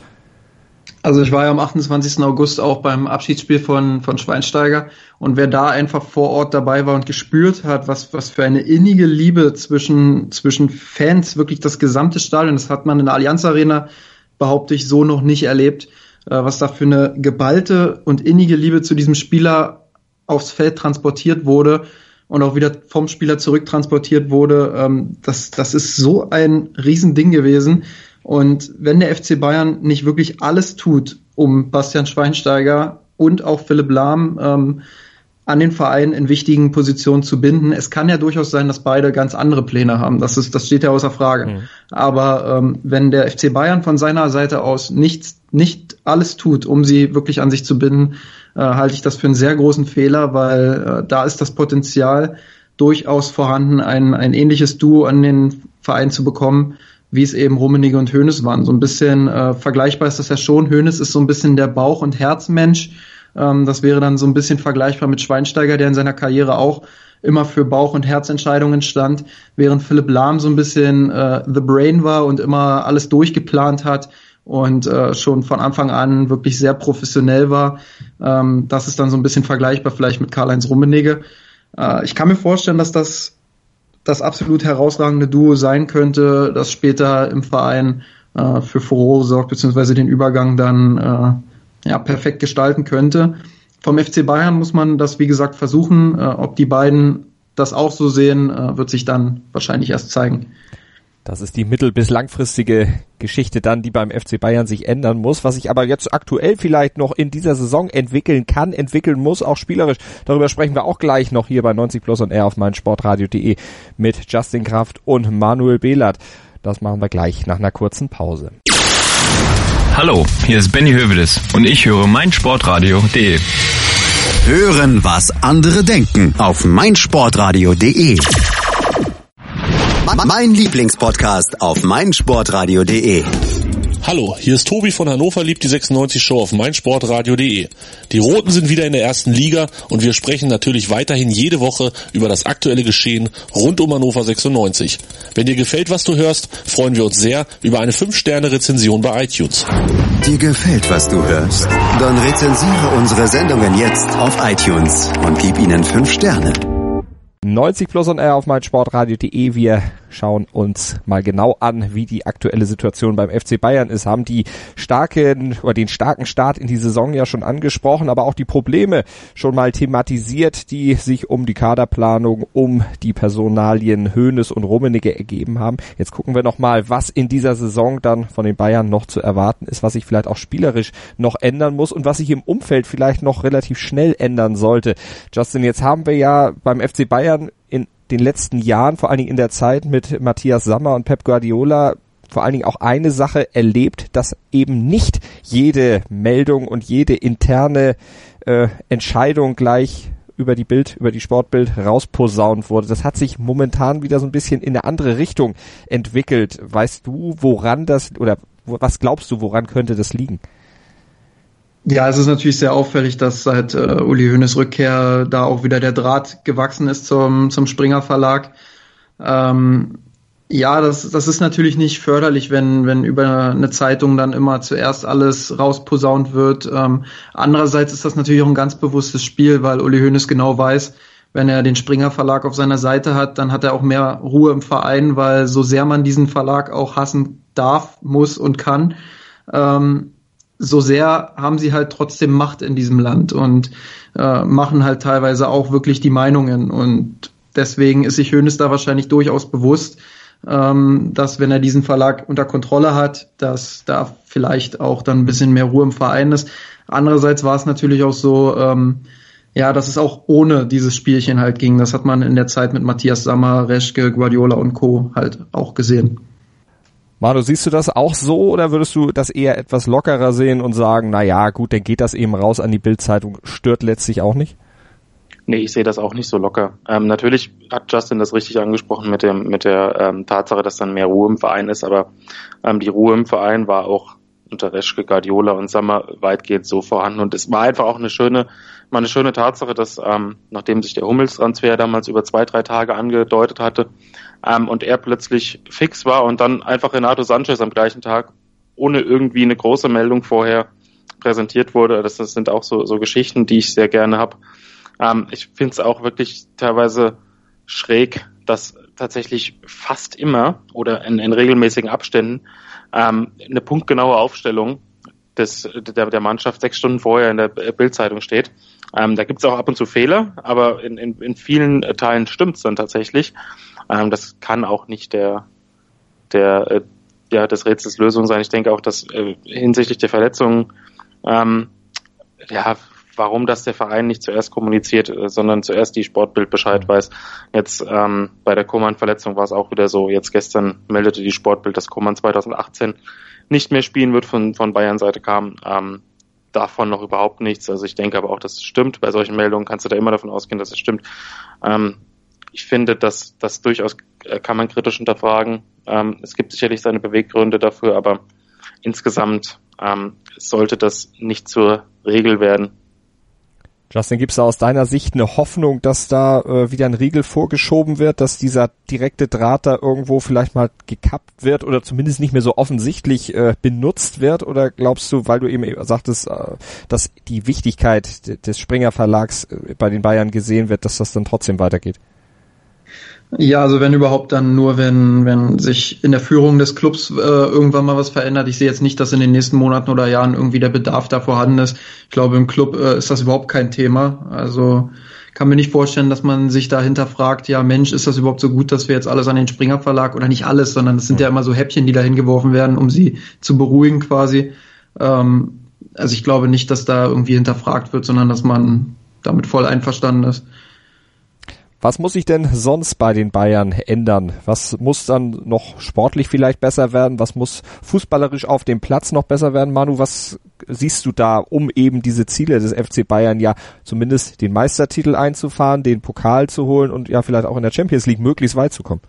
Also ich war ja am 28. August auch beim Abschiedsspiel von, von Schweinsteiger und wer da einfach vor Ort dabei war und gespürt hat, was, was für eine innige Liebe zwischen, zwischen Fans, wirklich das gesamte Stadion, das hat man in der Allianz Arena behaupte ich, so noch nicht erlebt, was da für eine geballte und innige Liebe zu diesem Spieler aufs Feld transportiert wurde und auch wieder vom Spieler zurücktransportiert wurde. Ähm, das, das ist so ein Riesending gewesen. Und wenn der FC Bayern nicht wirklich alles tut, um Bastian Schweinsteiger und auch Philipp Lahm ähm, an den Verein in wichtigen Positionen zu binden. Es kann ja durchaus sein, dass beide ganz andere Pläne haben. Das ist, das steht ja außer Frage. Mhm. Aber ähm, wenn der FC Bayern von seiner Seite aus nichts, nicht alles tut, um sie wirklich an sich zu binden, äh, halte ich das für einen sehr großen Fehler, weil äh, da ist das Potenzial durchaus vorhanden, ein, ein ähnliches Duo an den Verein zu bekommen, wie es eben Rummenigge und Hoeneß waren. So ein bisschen äh, vergleichbar ist das ja schon. Hoeneß ist so ein bisschen der Bauch- und Herzmensch ähm, das wäre dann so ein bisschen vergleichbar mit Schweinsteiger, der in seiner Karriere auch immer für Bauch- und Herzentscheidungen stand, während Philipp Lahm so ein bisschen äh, The Brain war und immer alles durchgeplant hat und äh, schon von Anfang an wirklich sehr professionell war. Ähm, das ist dann so ein bisschen vergleichbar vielleicht mit Karl-Heinz Rummenigge. Äh, ich kann mir vorstellen, dass das das absolut herausragende Duo sein könnte, das später im Verein äh, für Furore sorgt, beziehungsweise den Übergang dann äh, ja, perfekt gestalten könnte. Vom FC Bayern muss man das, wie gesagt, versuchen. Äh, ob die beiden das auch so sehen, äh, wird sich dann wahrscheinlich erst zeigen. Das ist die mittel- bis langfristige Geschichte dann, die beim FC Bayern sich ändern muss, was sich aber jetzt aktuell vielleicht noch in dieser Saison entwickeln kann, entwickeln muss, auch spielerisch. Darüber sprechen wir auch gleich noch hier bei 90 Plus und R auf meinsportradio.de mit Justin Kraft und Manuel Behlert. Das machen wir gleich nach einer kurzen Pause. Hallo, hier ist Benny Hövedes und ich höre meinsportradio.de. Hören, was andere denken auf meinsportradio.de. Mein Lieblingspodcast auf meinsportradio.de. Hallo, hier ist Tobi von Hannover liebt die 96 Show auf meinsportradio.de. Die Roten sind wieder in der ersten Liga und wir sprechen natürlich weiterhin jede Woche über das aktuelle Geschehen rund um Hannover 96. Wenn dir gefällt, was du hörst, freuen wir uns sehr über eine 5-Sterne-Rezension bei iTunes. Dir gefällt, was du hörst? Dann rezensiere unsere Sendungen jetzt auf iTunes und gib ihnen 5 Sterne. 90 plus und R auf meinsportradio.de. Wir schauen uns mal genau an, wie die aktuelle Situation beim FC Bayern ist. Haben die starken oder den starken Start in die Saison ja schon angesprochen, aber auch die Probleme schon mal thematisiert, die sich um die Kaderplanung, um die Personalien Höhnes und Rummenigge ergeben haben. Jetzt gucken wir noch mal, was in dieser Saison dann von den Bayern noch zu erwarten ist, was sich vielleicht auch spielerisch noch ändern muss und was sich im Umfeld vielleicht noch relativ schnell ändern sollte. Justin, jetzt haben wir ja beim FC Bayern in den letzten Jahren, vor allen Dingen in der Zeit mit Matthias Sammer und Pep Guardiola, vor allen Dingen auch eine Sache erlebt, dass eben nicht jede Meldung und jede interne äh, Entscheidung gleich über die Bild, über die Sportbild rausposaunt wurde. Das hat sich momentan wieder so ein bisschen in eine andere Richtung entwickelt. Weißt du, woran das oder was glaubst du, woran könnte das liegen? Ja, es ist natürlich sehr auffällig, dass seit äh, Uli Hoeneß Rückkehr da auch wieder der Draht gewachsen ist zum, zum Springer Verlag. Ähm, ja, das, das ist natürlich nicht förderlich, wenn, wenn über eine Zeitung dann immer zuerst alles rausposaunt wird. Ähm, andererseits ist das natürlich auch ein ganz bewusstes Spiel, weil Uli Hoeneß genau weiß, wenn er den Springer Verlag auf seiner Seite hat, dann hat er auch mehr Ruhe im Verein, weil so sehr man diesen Verlag auch hassen darf, muss und kann, ähm, so sehr haben sie halt trotzdem Macht in diesem Land und äh, machen halt teilweise auch wirklich die Meinungen. Und deswegen ist sich Hönes da wahrscheinlich durchaus bewusst, ähm, dass wenn er diesen Verlag unter Kontrolle hat, dass da vielleicht auch dann ein bisschen mehr Ruhe im Verein ist. Andererseits war es natürlich auch so, ähm, ja, dass es auch ohne dieses Spielchen halt ging. Das hat man in der Zeit mit Matthias Sammer, Reschke, Guardiola und Co. halt auch gesehen. Manu, siehst du das auch so oder würdest du das eher etwas lockerer sehen und sagen, na ja, gut, dann geht das eben raus an die Bildzeitung, stört letztlich auch nicht? Nee, ich sehe das auch nicht so locker. Ähm, natürlich hat Justin das richtig angesprochen mit dem mit der ähm, Tatsache, dass dann mehr Ruhe im Verein ist, aber ähm, die Ruhe im Verein war auch unter Reschke, Guardiola und Sammer weitgehend so vorhanden und es war einfach auch eine schöne, mal eine schöne Tatsache, dass ähm, nachdem sich der Hummels-Transfer damals über zwei, drei Tage angedeutet hatte, ähm, und er plötzlich fix war und dann einfach Renato Sanchez am gleichen Tag ohne irgendwie eine große Meldung vorher präsentiert wurde. Das, das sind auch so, so Geschichten, die ich sehr gerne habe. Ähm, ich finde es auch wirklich teilweise schräg, dass tatsächlich fast immer oder in, in regelmäßigen Abständen ähm, eine punktgenaue Aufstellung des, der, der Mannschaft sechs Stunden vorher in der Bildzeitung steht. Ähm, da gibt es auch ab und zu Fehler, aber in, in, in vielen Teilen stimmt es dann tatsächlich. Ähm, das kann auch nicht der, der äh, ja, des Rätsels Lösung sein. Ich denke auch, dass äh, hinsichtlich der Verletzungen ähm, ja, warum das der Verein nicht zuerst kommuniziert, äh, sondern zuerst die Sportbild Bescheid weiß. Jetzt ähm, bei der Koman-Verletzung war es auch wieder so. Jetzt gestern meldete die Sportbild, dass Koman 2018 nicht mehr spielen wird. Von, von Bayern Seite kam ähm, davon noch überhaupt nichts. Also ich denke aber auch, dass es stimmt. Bei solchen Meldungen kannst du da immer davon ausgehen, dass es stimmt. Ähm, ich finde, dass das durchaus äh, kann man kritisch hinterfragen. Ähm, es gibt sicherlich seine Beweggründe dafür, aber insgesamt ähm, sollte das nicht zur Regel werden. Justin, gibt es da aus deiner Sicht eine Hoffnung, dass da äh, wieder ein Riegel vorgeschoben wird, dass dieser direkte Draht da irgendwo vielleicht mal gekappt wird oder zumindest nicht mehr so offensichtlich äh, benutzt wird? Oder glaubst du, weil du eben sagtest, äh, dass die Wichtigkeit des Springer Verlags äh, bei den Bayern gesehen wird, dass das dann trotzdem weitergeht? Ja, also wenn überhaupt dann nur, wenn, wenn sich in der Führung des Clubs äh, irgendwann mal was verändert. Ich sehe jetzt nicht, dass in den nächsten Monaten oder Jahren irgendwie der Bedarf da vorhanden ist. Ich glaube, im Club äh, ist das überhaupt kein Thema. Also kann mir nicht vorstellen, dass man sich dahinter fragt, ja Mensch, ist das überhaupt so gut, dass wir jetzt alles an den Springer Verlag oder nicht alles, sondern es sind ja immer so Häppchen, die da hingeworfen werden, um sie zu beruhigen quasi. Ähm, also ich glaube nicht, dass da irgendwie hinterfragt wird, sondern dass man damit voll einverstanden ist. Was muss sich denn sonst bei den Bayern ändern? Was muss dann noch sportlich vielleicht besser werden? Was muss fußballerisch auf dem Platz noch besser werden? Manu, was siehst du da, um eben diese Ziele des FC Bayern ja zumindest den Meistertitel einzufahren, den Pokal zu holen und ja vielleicht auch in der Champions League möglichst weit zu kommen?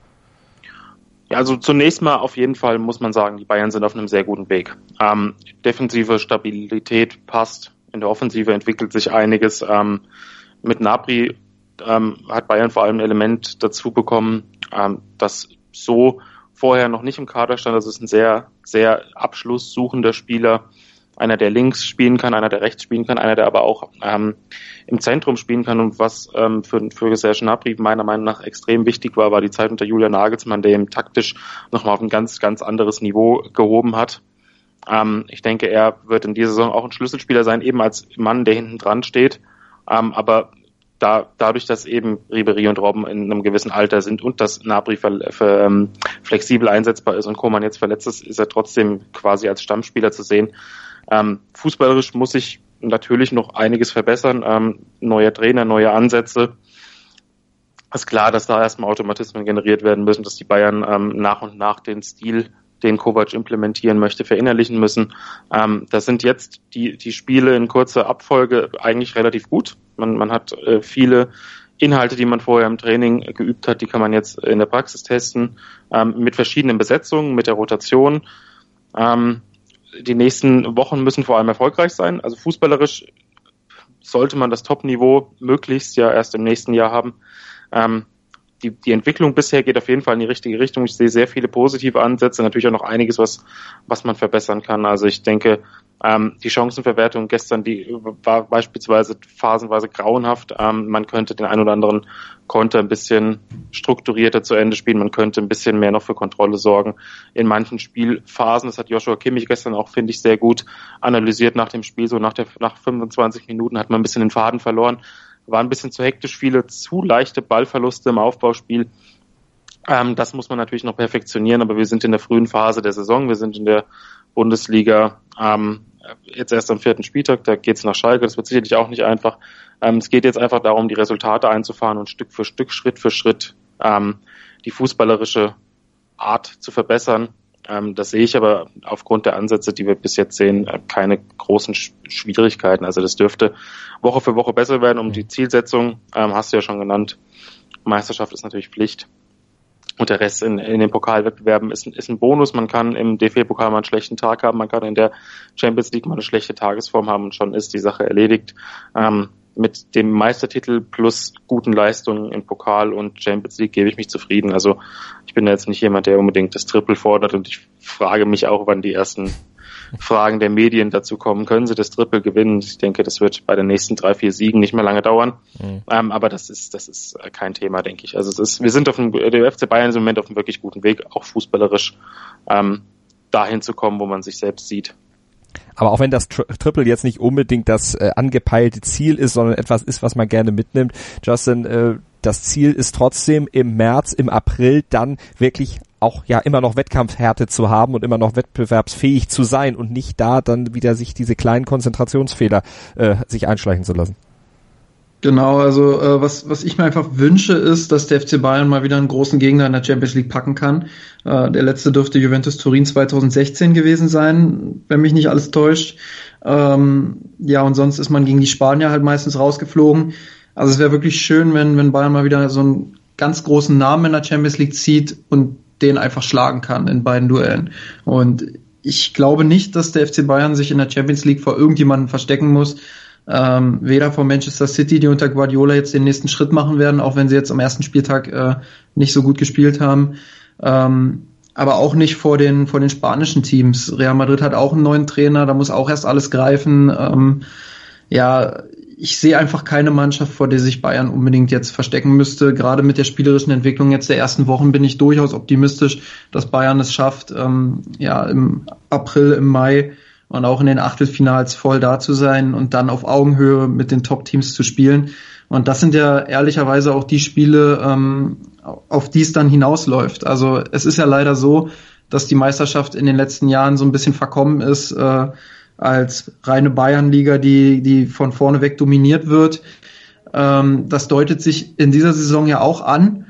Ja, also zunächst mal auf jeden Fall muss man sagen, die Bayern sind auf einem sehr guten Weg. Ähm, defensive Stabilität passt, in der Offensive entwickelt sich einiges. Ähm, mit Napri ähm, hat Bayern vor allem ein Element dazu bekommen, ähm, das so vorher noch nicht im Kader stand. Das ist ein sehr, sehr abschlusssuchender Spieler. Einer, der links spielen kann, einer, der rechts spielen kann, einer, der aber auch ähm, im Zentrum spielen kann. Und was ähm, für, für Serge Gnabry meiner Meinung nach extrem wichtig war, war die Zeit unter Julian Nagelsmann, der ihm taktisch nochmal auf ein ganz, ganz anderes Niveau gehoben hat. Ähm, ich denke, er wird in dieser Saison auch ein Schlüsselspieler sein, eben als Mann, der hinten dran steht. Ähm, aber da, dadurch, dass eben Ribery und Robben in einem gewissen Alter sind und dass Nabri für, für, ähm, flexibel einsetzbar ist und Koman jetzt verletzt ist, ist er trotzdem quasi als Stammspieler zu sehen. Ähm, fußballerisch muss sich natürlich noch einiges verbessern. Ähm, neuer Trainer, neue Ansätze. Ist klar, dass da erstmal Automatismen generiert werden müssen, dass die Bayern ähm, nach und nach den Stil den Kovac implementieren möchte, verinnerlichen müssen. Ähm, das sind jetzt die, die Spiele in kurzer Abfolge eigentlich relativ gut. Man, man hat äh, viele Inhalte, die man vorher im Training geübt hat, die kann man jetzt in der Praxis testen, ähm, mit verschiedenen Besetzungen, mit der Rotation. Ähm, die nächsten Wochen müssen vor allem erfolgreich sein. Also fußballerisch sollte man das Top-Niveau möglichst ja erst im nächsten Jahr haben. Ähm, die, die Entwicklung bisher geht auf jeden Fall in die richtige Richtung. Ich sehe sehr viele positive Ansätze, natürlich auch noch einiges, was, was man verbessern kann. Also ich denke, ähm, die Chancenverwertung gestern, die war beispielsweise phasenweise grauenhaft. Ähm, man könnte den ein oder anderen Konter ein bisschen strukturierter zu Ende spielen. Man könnte ein bisschen mehr noch für Kontrolle sorgen. In manchen Spielphasen, das hat Joshua Kimmich gestern auch, finde ich, sehr gut analysiert nach dem Spiel. So nach, der, nach 25 Minuten hat man ein bisschen den Faden verloren war ein bisschen zu hektisch, viele zu leichte Ballverluste im Aufbauspiel. Ähm, das muss man natürlich noch perfektionieren, aber wir sind in der frühen Phase der Saison, wir sind in der Bundesliga ähm, jetzt erst am vierten Spieltag, da geht's nach Schalke, das wird sicherlich auch nicht einfach. Ähm, es geht jetzt einfach darum, die Resultate einzufahren und Stück für Stück, Schritt für Schritt ähm, die fußballerische Art zu verbessern. Ähm, das sehe ich aber aufgrund der Ansätze, die wir bis jetzt sehen, äh, keine großen Sch Schwierigkeiten. Also das dürfte Woche für Woche besser werden. Um die Zielsetzung ähm, hast du ja schon genannt. Meisterschaft ist natürlich Pflicht. Und der Rest in, in den Pokalwettbewerben ist, ist ein Bonus. Man kann im DFB-Pokal mal einen schlechten Tag haben, man kann in der Champions League mal eine schlechte Tagesform haben und schon ist die Sache erledigt. Ähm, mit dem Meistertitel plus guten Leistungen im Pokal und Champions League gebe ich mich zufrieden. Also ich bin jetzt nicht jemand, der unbedingt das Triple fordert und ich frage mich auch, wann die ersten Fragen der Medien dazu kommen, können sie das Triple gewinnen? Ich denke, das wird bei den nächsten drei, vier Siegen nicht mehr lange dauern. Mhm. Ähm, aber das ist, das ist kein Thema, denke ich. Also es ist, wir sind auf dem, der FC Bayern ist im Moment auf einem wirklich guten Weg, auch fußballerisch, ähm, dahin zu kommen, wo man sich selbst sieht. Aber auch wenn das Tri Triple jetzt nicht unbedingt das äh, angepeilte Ziel ist, sondern etwas ist, was man gerne mitnimmt, Justin, äh, das Ziel ist trotzdem im März, im April dann wirklich auch ja immer noch Wettkampfhärte zu haben und immer noch wettbewerbsfähig zu sein und nicht da dann wieder sich diese kleinen Konzentrationsfehler äh, sich einschleichen zu lassen. Genau, also äh, was, was ich mir einfach wünsche, ist, dass der FC Bayern mal wieder einen großen Gegner in der Champions League packen kann. Äh, der letzte dürfte Juventus Turin 2016 gewesen sein, wenn mich nicht alles täuscht. Ähm, ja, und sonst ist man gegen die Spanier halt meistens rausgeflogen. Also es wäre wirklich schön, wenn, wenn Bayern mal wieder so einen ganz großen Namen in der Champions League zieht und den einfach schlagen kann in beiden Duellen. Und ich glaube nicht, dass der FC Bayern sich in der Champions League vor irgendjemanden verstecken muss ähm, weder von Manchester City, die unter Guardiola jetzt den nächsten Schritt machen werden, auch wenn sie jetzt am ersten Spieltag äh, nicht so gut gespielt haben. Ähm, aber auch nicht vor den, vor den spanischen Teams. Real Madrid hat auch einen neuen Trainer, da muss auch erst alles greifen. Ähm, ja, ich sehe einfach keine Mannschaft, vor der sich Bayern unbedingt jetzt verstecken müsste. Gerade mit der spielerischen Entwicklung jetzt der ersten Wochen bin ich durchaus optimistisch, dass Bayern es schafft, ähm, ja, im April, im Mai und auch in den Achtelfinals voll da zu sein und dann auf Augenhöhe mit den Top-Teams zu spielen. Und das sind ja ehrlicherweise auch die Spiele, ähm, auf die es dann hinausläuft. Also es ist ja leider so, dass die Meisterschaft in den letzten Jahren so ein bisschen verkommen ist äh, als reine Bayernliga, die, die von vorne weg dominiert wird. Ähm, das deutet sich in dieser Saison ja auch an.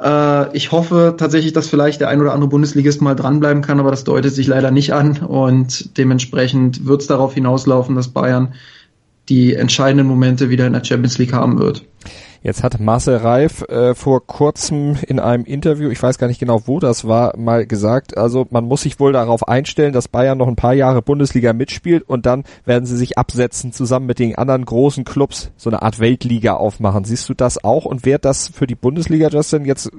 Äh, ich hoffe tatsächlich, dass vielleicht der ein oder andere Bundesligist mal dranbleiben kann, aber das deutet sich leider nicht an und dementsprechend wird es darauf hinauslaufen, dass Bayern die entscheidenden Momente wieder in der Champions League haben wird. Jetzt hat Marcel Reif äh, vor kurzem in einem Interview, ich weiß gar nicht genau, wo das war, mal gesagt, also man muss sich wohl darauf einstellen, dass Bayern noch ein paar Jahre Bundesliga mitspielt und dann werden sie sich absetzen, zusammen mit den anderen großen Clubs so eine Art Weltliga aufmachen. Siehst du das auch und wäre das für die Bundesliga, Justin, jetzt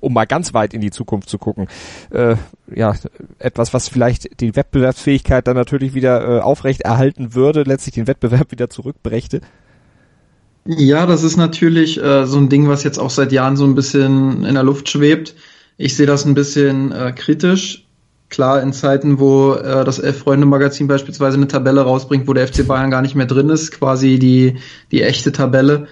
um mal ganz weit in die Zukunft zu gucken, äh, ja, etwas, was vielleicht die Wettbewerbsfähigkeit dann natürlich wieder äh, aufrecht erhalten würde, letztlich den Wettbewerb wieder zurückbrächte? Ja, das ist natürlich äh, so ein Ding, was jetzt auch seit Jahren so ein bisschen in der Luft schwebt. Ich sehe das ein bisschen äh, kritisch. Klar, in Zeiten, wo äh, das Elf-Freunde-Magazin beispielsweise eine Tabelle rausbringt, wo der FC Bayern gar nicht mehr drin ist, quasi die, die echte Tabelle.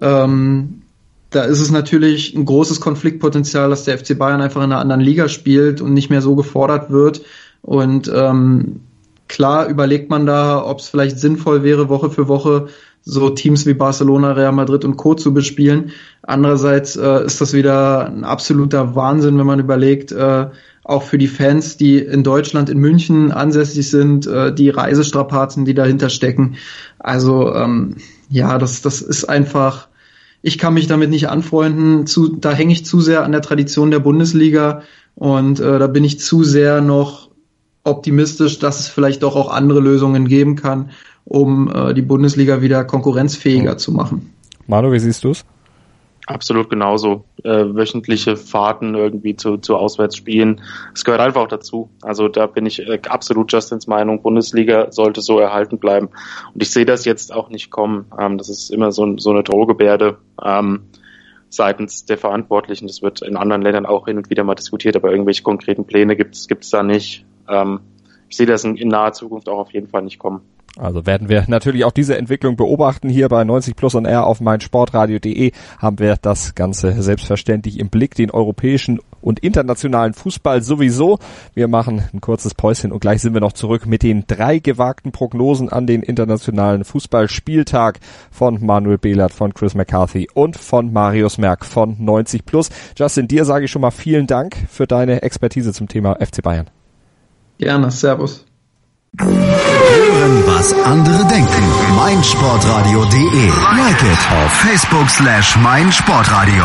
Ähm, da ist es natürlich ein großes Konfliktpotenzial, dass der FC Bayern einfach in einer anderen Liga spielt und nicht mehr so gefordert wird. Und ähm, klar überlegt man da, ob es vielleicht sinnvoll wäre, Woche für Woche so Teams wie Barcelona, Real Madrid und Co. zu bespielen. Andererseits äh, ist das wieder ein absoluter Wahnsinn, wenn man überlegt, äh, auch für die Fans, die in Deutschland, in München ansässig sind, äh, die Reisestrapazen, die dahinter stecken. Also ähm, ja, das, das ist einfach, ich kann mich damit nicht anfreunden. Zu, da hänge ich zu sehr an der Tradition der Bundesliga und äh, da bin ich zu sehr noch optimistisch, dass es vielleicht doch auch andere Lösungen geben kann um äh, die Bundesliga wieder konkurrenzfähiger mhm. zu machen. Manu, wie siehst du es? Absolut genauso. Äh, wöchentliche Fahrten irgendwie zu, zu Auswärtsspielen. Es gehört einfach auch dazu. Also da bin ich äh, absolut Justins Meinung. Bundesliga sollte so erhalten bleiben. Und ich sehe das jetzt auch nicht kommen. Ähm, das ist immer so, so eine Drohgebärde ähm, seitens der Verantwortlichen. Das wird in anderen Ländern auch hin und wieder mal diskutiert, aber irgendwelche konkreten Pläne gibt es da nicht. Ähm, ich sehe das in, in naher Zukunft auch auf jeden Fall nicht kommen. Also werden wir natürlich auch diese Entwicklung beobachten. Hier bei 90 Plus und R auf meinsportradio.de haben wir das Ganze selbstverständlich im Blick, den europäischen und internationalen Fußball sowieso. Wir machen ein kurzes Päuschen und gleich sind wir noch zurück mit den drei gewagten Prognosen an den internationalen Fußballspieltag von Manuel Behlert, von Chris McCarthy und von Marius Merck von 90 Plus. Justin, dir sage ich schon mal vielen Dank für deine Expertise zum Thema FC Bayern. Gerne, Servus. Hören, was andere denken. meinsportradio.de. Like it auf Facebook slash meinsportradio.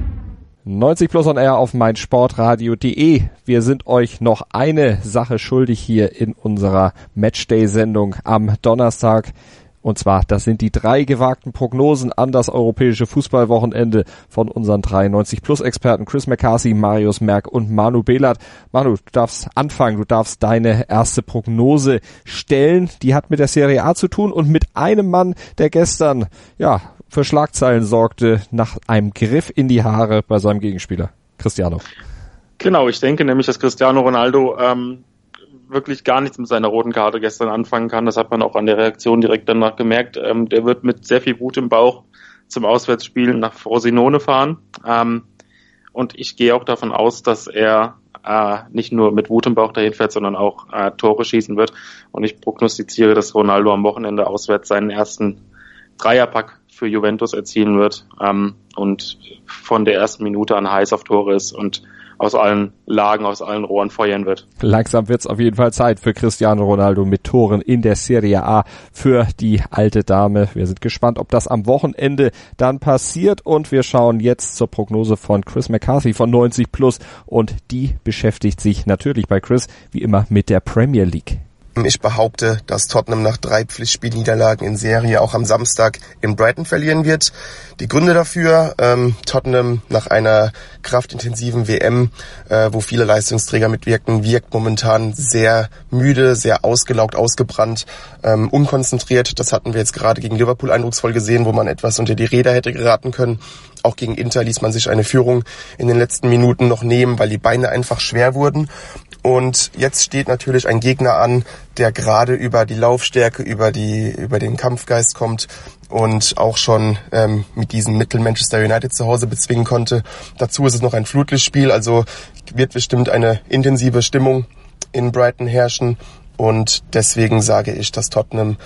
90 plus on air auf meinsportradio.de. Wir sind euch noch eine Sache schuldig hier in unserer Matchday-Sendung am Donnerstag. Und zwar, das sind die drei gewagten Prognosen an das europäische Fußballwochenende von unseren 93 Plus Experten Chris McCarthy, Marius Merck und Manu Behlert. Manu, du darfst anfangen, du darfst deine erste Prognose stellen. Die hat mit der Serie A zu tun und mit einem Mann, der gestern, ja, für Schlagzeilen sorgte nach einem Griff in die Haare bei seinem Gegenspieler, Cristiano. Genau, ich denke nämlich, dass Cristiano Ronaldo ähm, wirklich gar nichts mit seiner roten Karte gestern anfangen kann. Das hat man auch an der Reaktion direkt danach gemerkt. Ähm, der wird mit sehr viel Wut im Bauch zum Auswärtsspiel nach Frosinone fahren. Ähm, und ich gehe auch davon aus, dass er äh, nicht nur mit Wut im Bauch dahin fährt, sondern auch äh, Tore schießen wird. Und ich prognostiziere, dass Ronaldo am Wochenende auswärts seinen ersten Dreierpack für Juventus erzielen wird ähm, und von der ersten Minute an heiß auf Tore ist und aus allen Lagen, aus allen Rohren feuern wird. Langsam wird's auf jeden Fall Zeit für Cristiano Ronaldo mit Toren in der Serie A für die alte Dame. Wir sind gespannt, ob das am Wochenende dann passiert und wir schauen jetzt zur Prognose von Chris McCarthy von 90 Plus und die beschäftigt sich natürlich bei Chris wie immer mit der Premier League. Ich behaupte, dass Tottenham nach drei Pflichtspielniederlagen in Serie auch am Samstag in Brighton verlieren wird. Die Gründe dafür, ähm, Tottenham nach einer kraftintensiven WM, äh, wo viele Leistungsträger mitwirken, wirkt momentan sehr müde, sehr ausgelaugt, ausgebrannt, ähm, unkonzentriert. Das hatten wir jetzt gerade gegen Liverpool eindrucksvoll gesehen, wo man etwas unter die Räder hätte geraten können. Auch gegen Inter ließ man sich eine Führung in den letzten Minuten noch nehmen, weil die Beine einfach schwer wurden. Und jetzt steht natürlich ein Gegner an, der gerade über die Laufstärke, über die, über den Kampfgeist kommt und auch schon ähm, mit diesem Mittel Manchester United zu Hause bezwingen konnte. Dazu ist es noch ein Flutlichtspiel, also wird bestimmt eine intensive Stimmung in Brighton herrschen. Und deswegen sage ich, dass Tottenham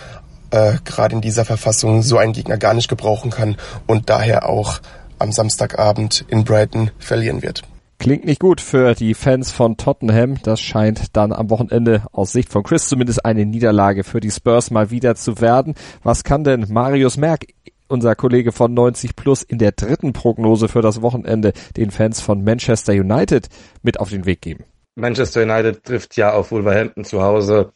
äh, gerade in dieser Verfassung so einen Gegner gar nicht gebrauchen kann und daher auch am Samstagabend in Brighton verlieren wird. Klingt nicht gut für die Fans von Tottenham. Das scheint dann am Wochenende aus Sicht von Chris zumindest eine Niederlage für die Spurs mal wieder zu werden. Was kann denn Marius Merck, unser Kollege von 90 Plus, in der dritten Prognose für das Wochenende den Fans von Manchester United mit auf den Weg geben? Manchester United trifft ja auf Wolverhampton zu Hause.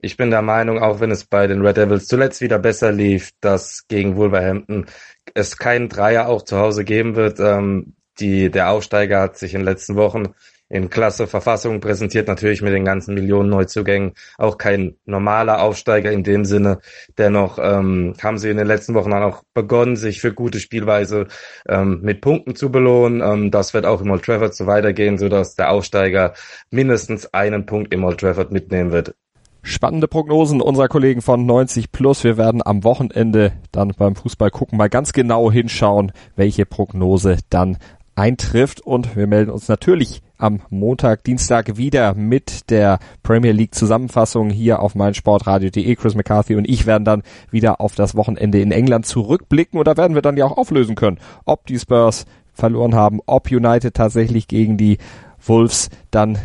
Ich bin der Meinung, auch wenn es bei den Red Devils zuletzt wieder besser lief, dass gegen Wolverhampton es keinen Dreier auch zu Hause geben wird. Ähm, die, der Aufsteiger hat sich in den letzten Wochen in klasse Verfassung präsentiert, natürlich mit den ganzen Millionen Neuzugängen, auch kein normaler Aufsteiger in dem Sinne. Dennoch ähm, haben sie in den letzten Wochen dann auch begonnen, sich für gute Spielweise ähm, mit Punkten zu belohnen. Ähm, das wird auch im Old Trafford so weitergehen, sodass der Aufsteiger mindestens einen Punkt im Old Trafford mitnehmen wird. Spannende Prognosen unserer Kollegen von 90 Plus. Wir werden am Wochenende dann beim Fußball gucken, mal ganz genau hinschauen, welche Prognose dann eintrifft und wir melden uns natürlich am Montag, Dienstag wieder mit der Premier League Zusammenfassung hier auf meinsportradio.de. Chris McCarthy und ich werden dann wieder auf das Wochenende in England zurückblicken und da werden wir dann ja auch auflösen können, ob die Spurs verloren haben, ob United tatsächlich gegen die Wolves dann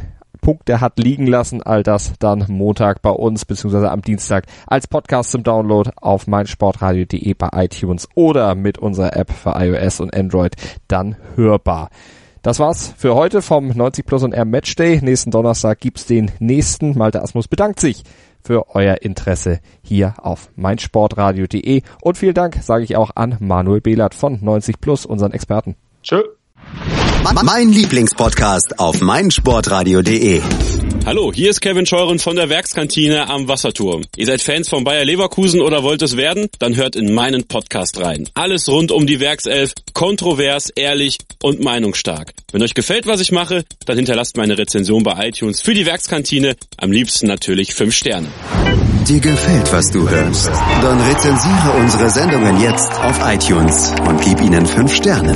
Punkte hat liegen lassen. All das dann Montag bei uns, beziehungsweise am Dienstag als Podcast zum Download auf meinsportradio.de bei iTunes oder mit unserer App für iOS und Android dann hörbar. Das war's für heute vom 90 Plus und R Matchday. Nächsten Donnerstag gibt's den nächsten. Malte Asmus bedankt sich für euer Interesse hier auf meinsportradio.de und vielen Dank sage ich auch an Manuel Behlert von 90 Plus, unseren Experten. Tschö. Mein Lieblingspodcast auf meinsportradio.de. Hallo, hier ist Kevin Scheuren von der Werkskantine am Wasserturm. Ihr seid Fans von Bayer Leverkusen oder wollt es werden? Dann hört in meinen Podcast rein. Alles rund um die Werkself, kontrovers, ehrlich und meinungsstark. Wenn euch gefällt, was ich mache, dann hinterlasst meine Rezension bei iTunes für die Werkskantine. Am liebsten natürlich 5 Sterne. Dir gefällt, was du hörst? Dann rezensiere unsere Sendungen jetzt auf iTunes und gib ihnen 5 Sterne.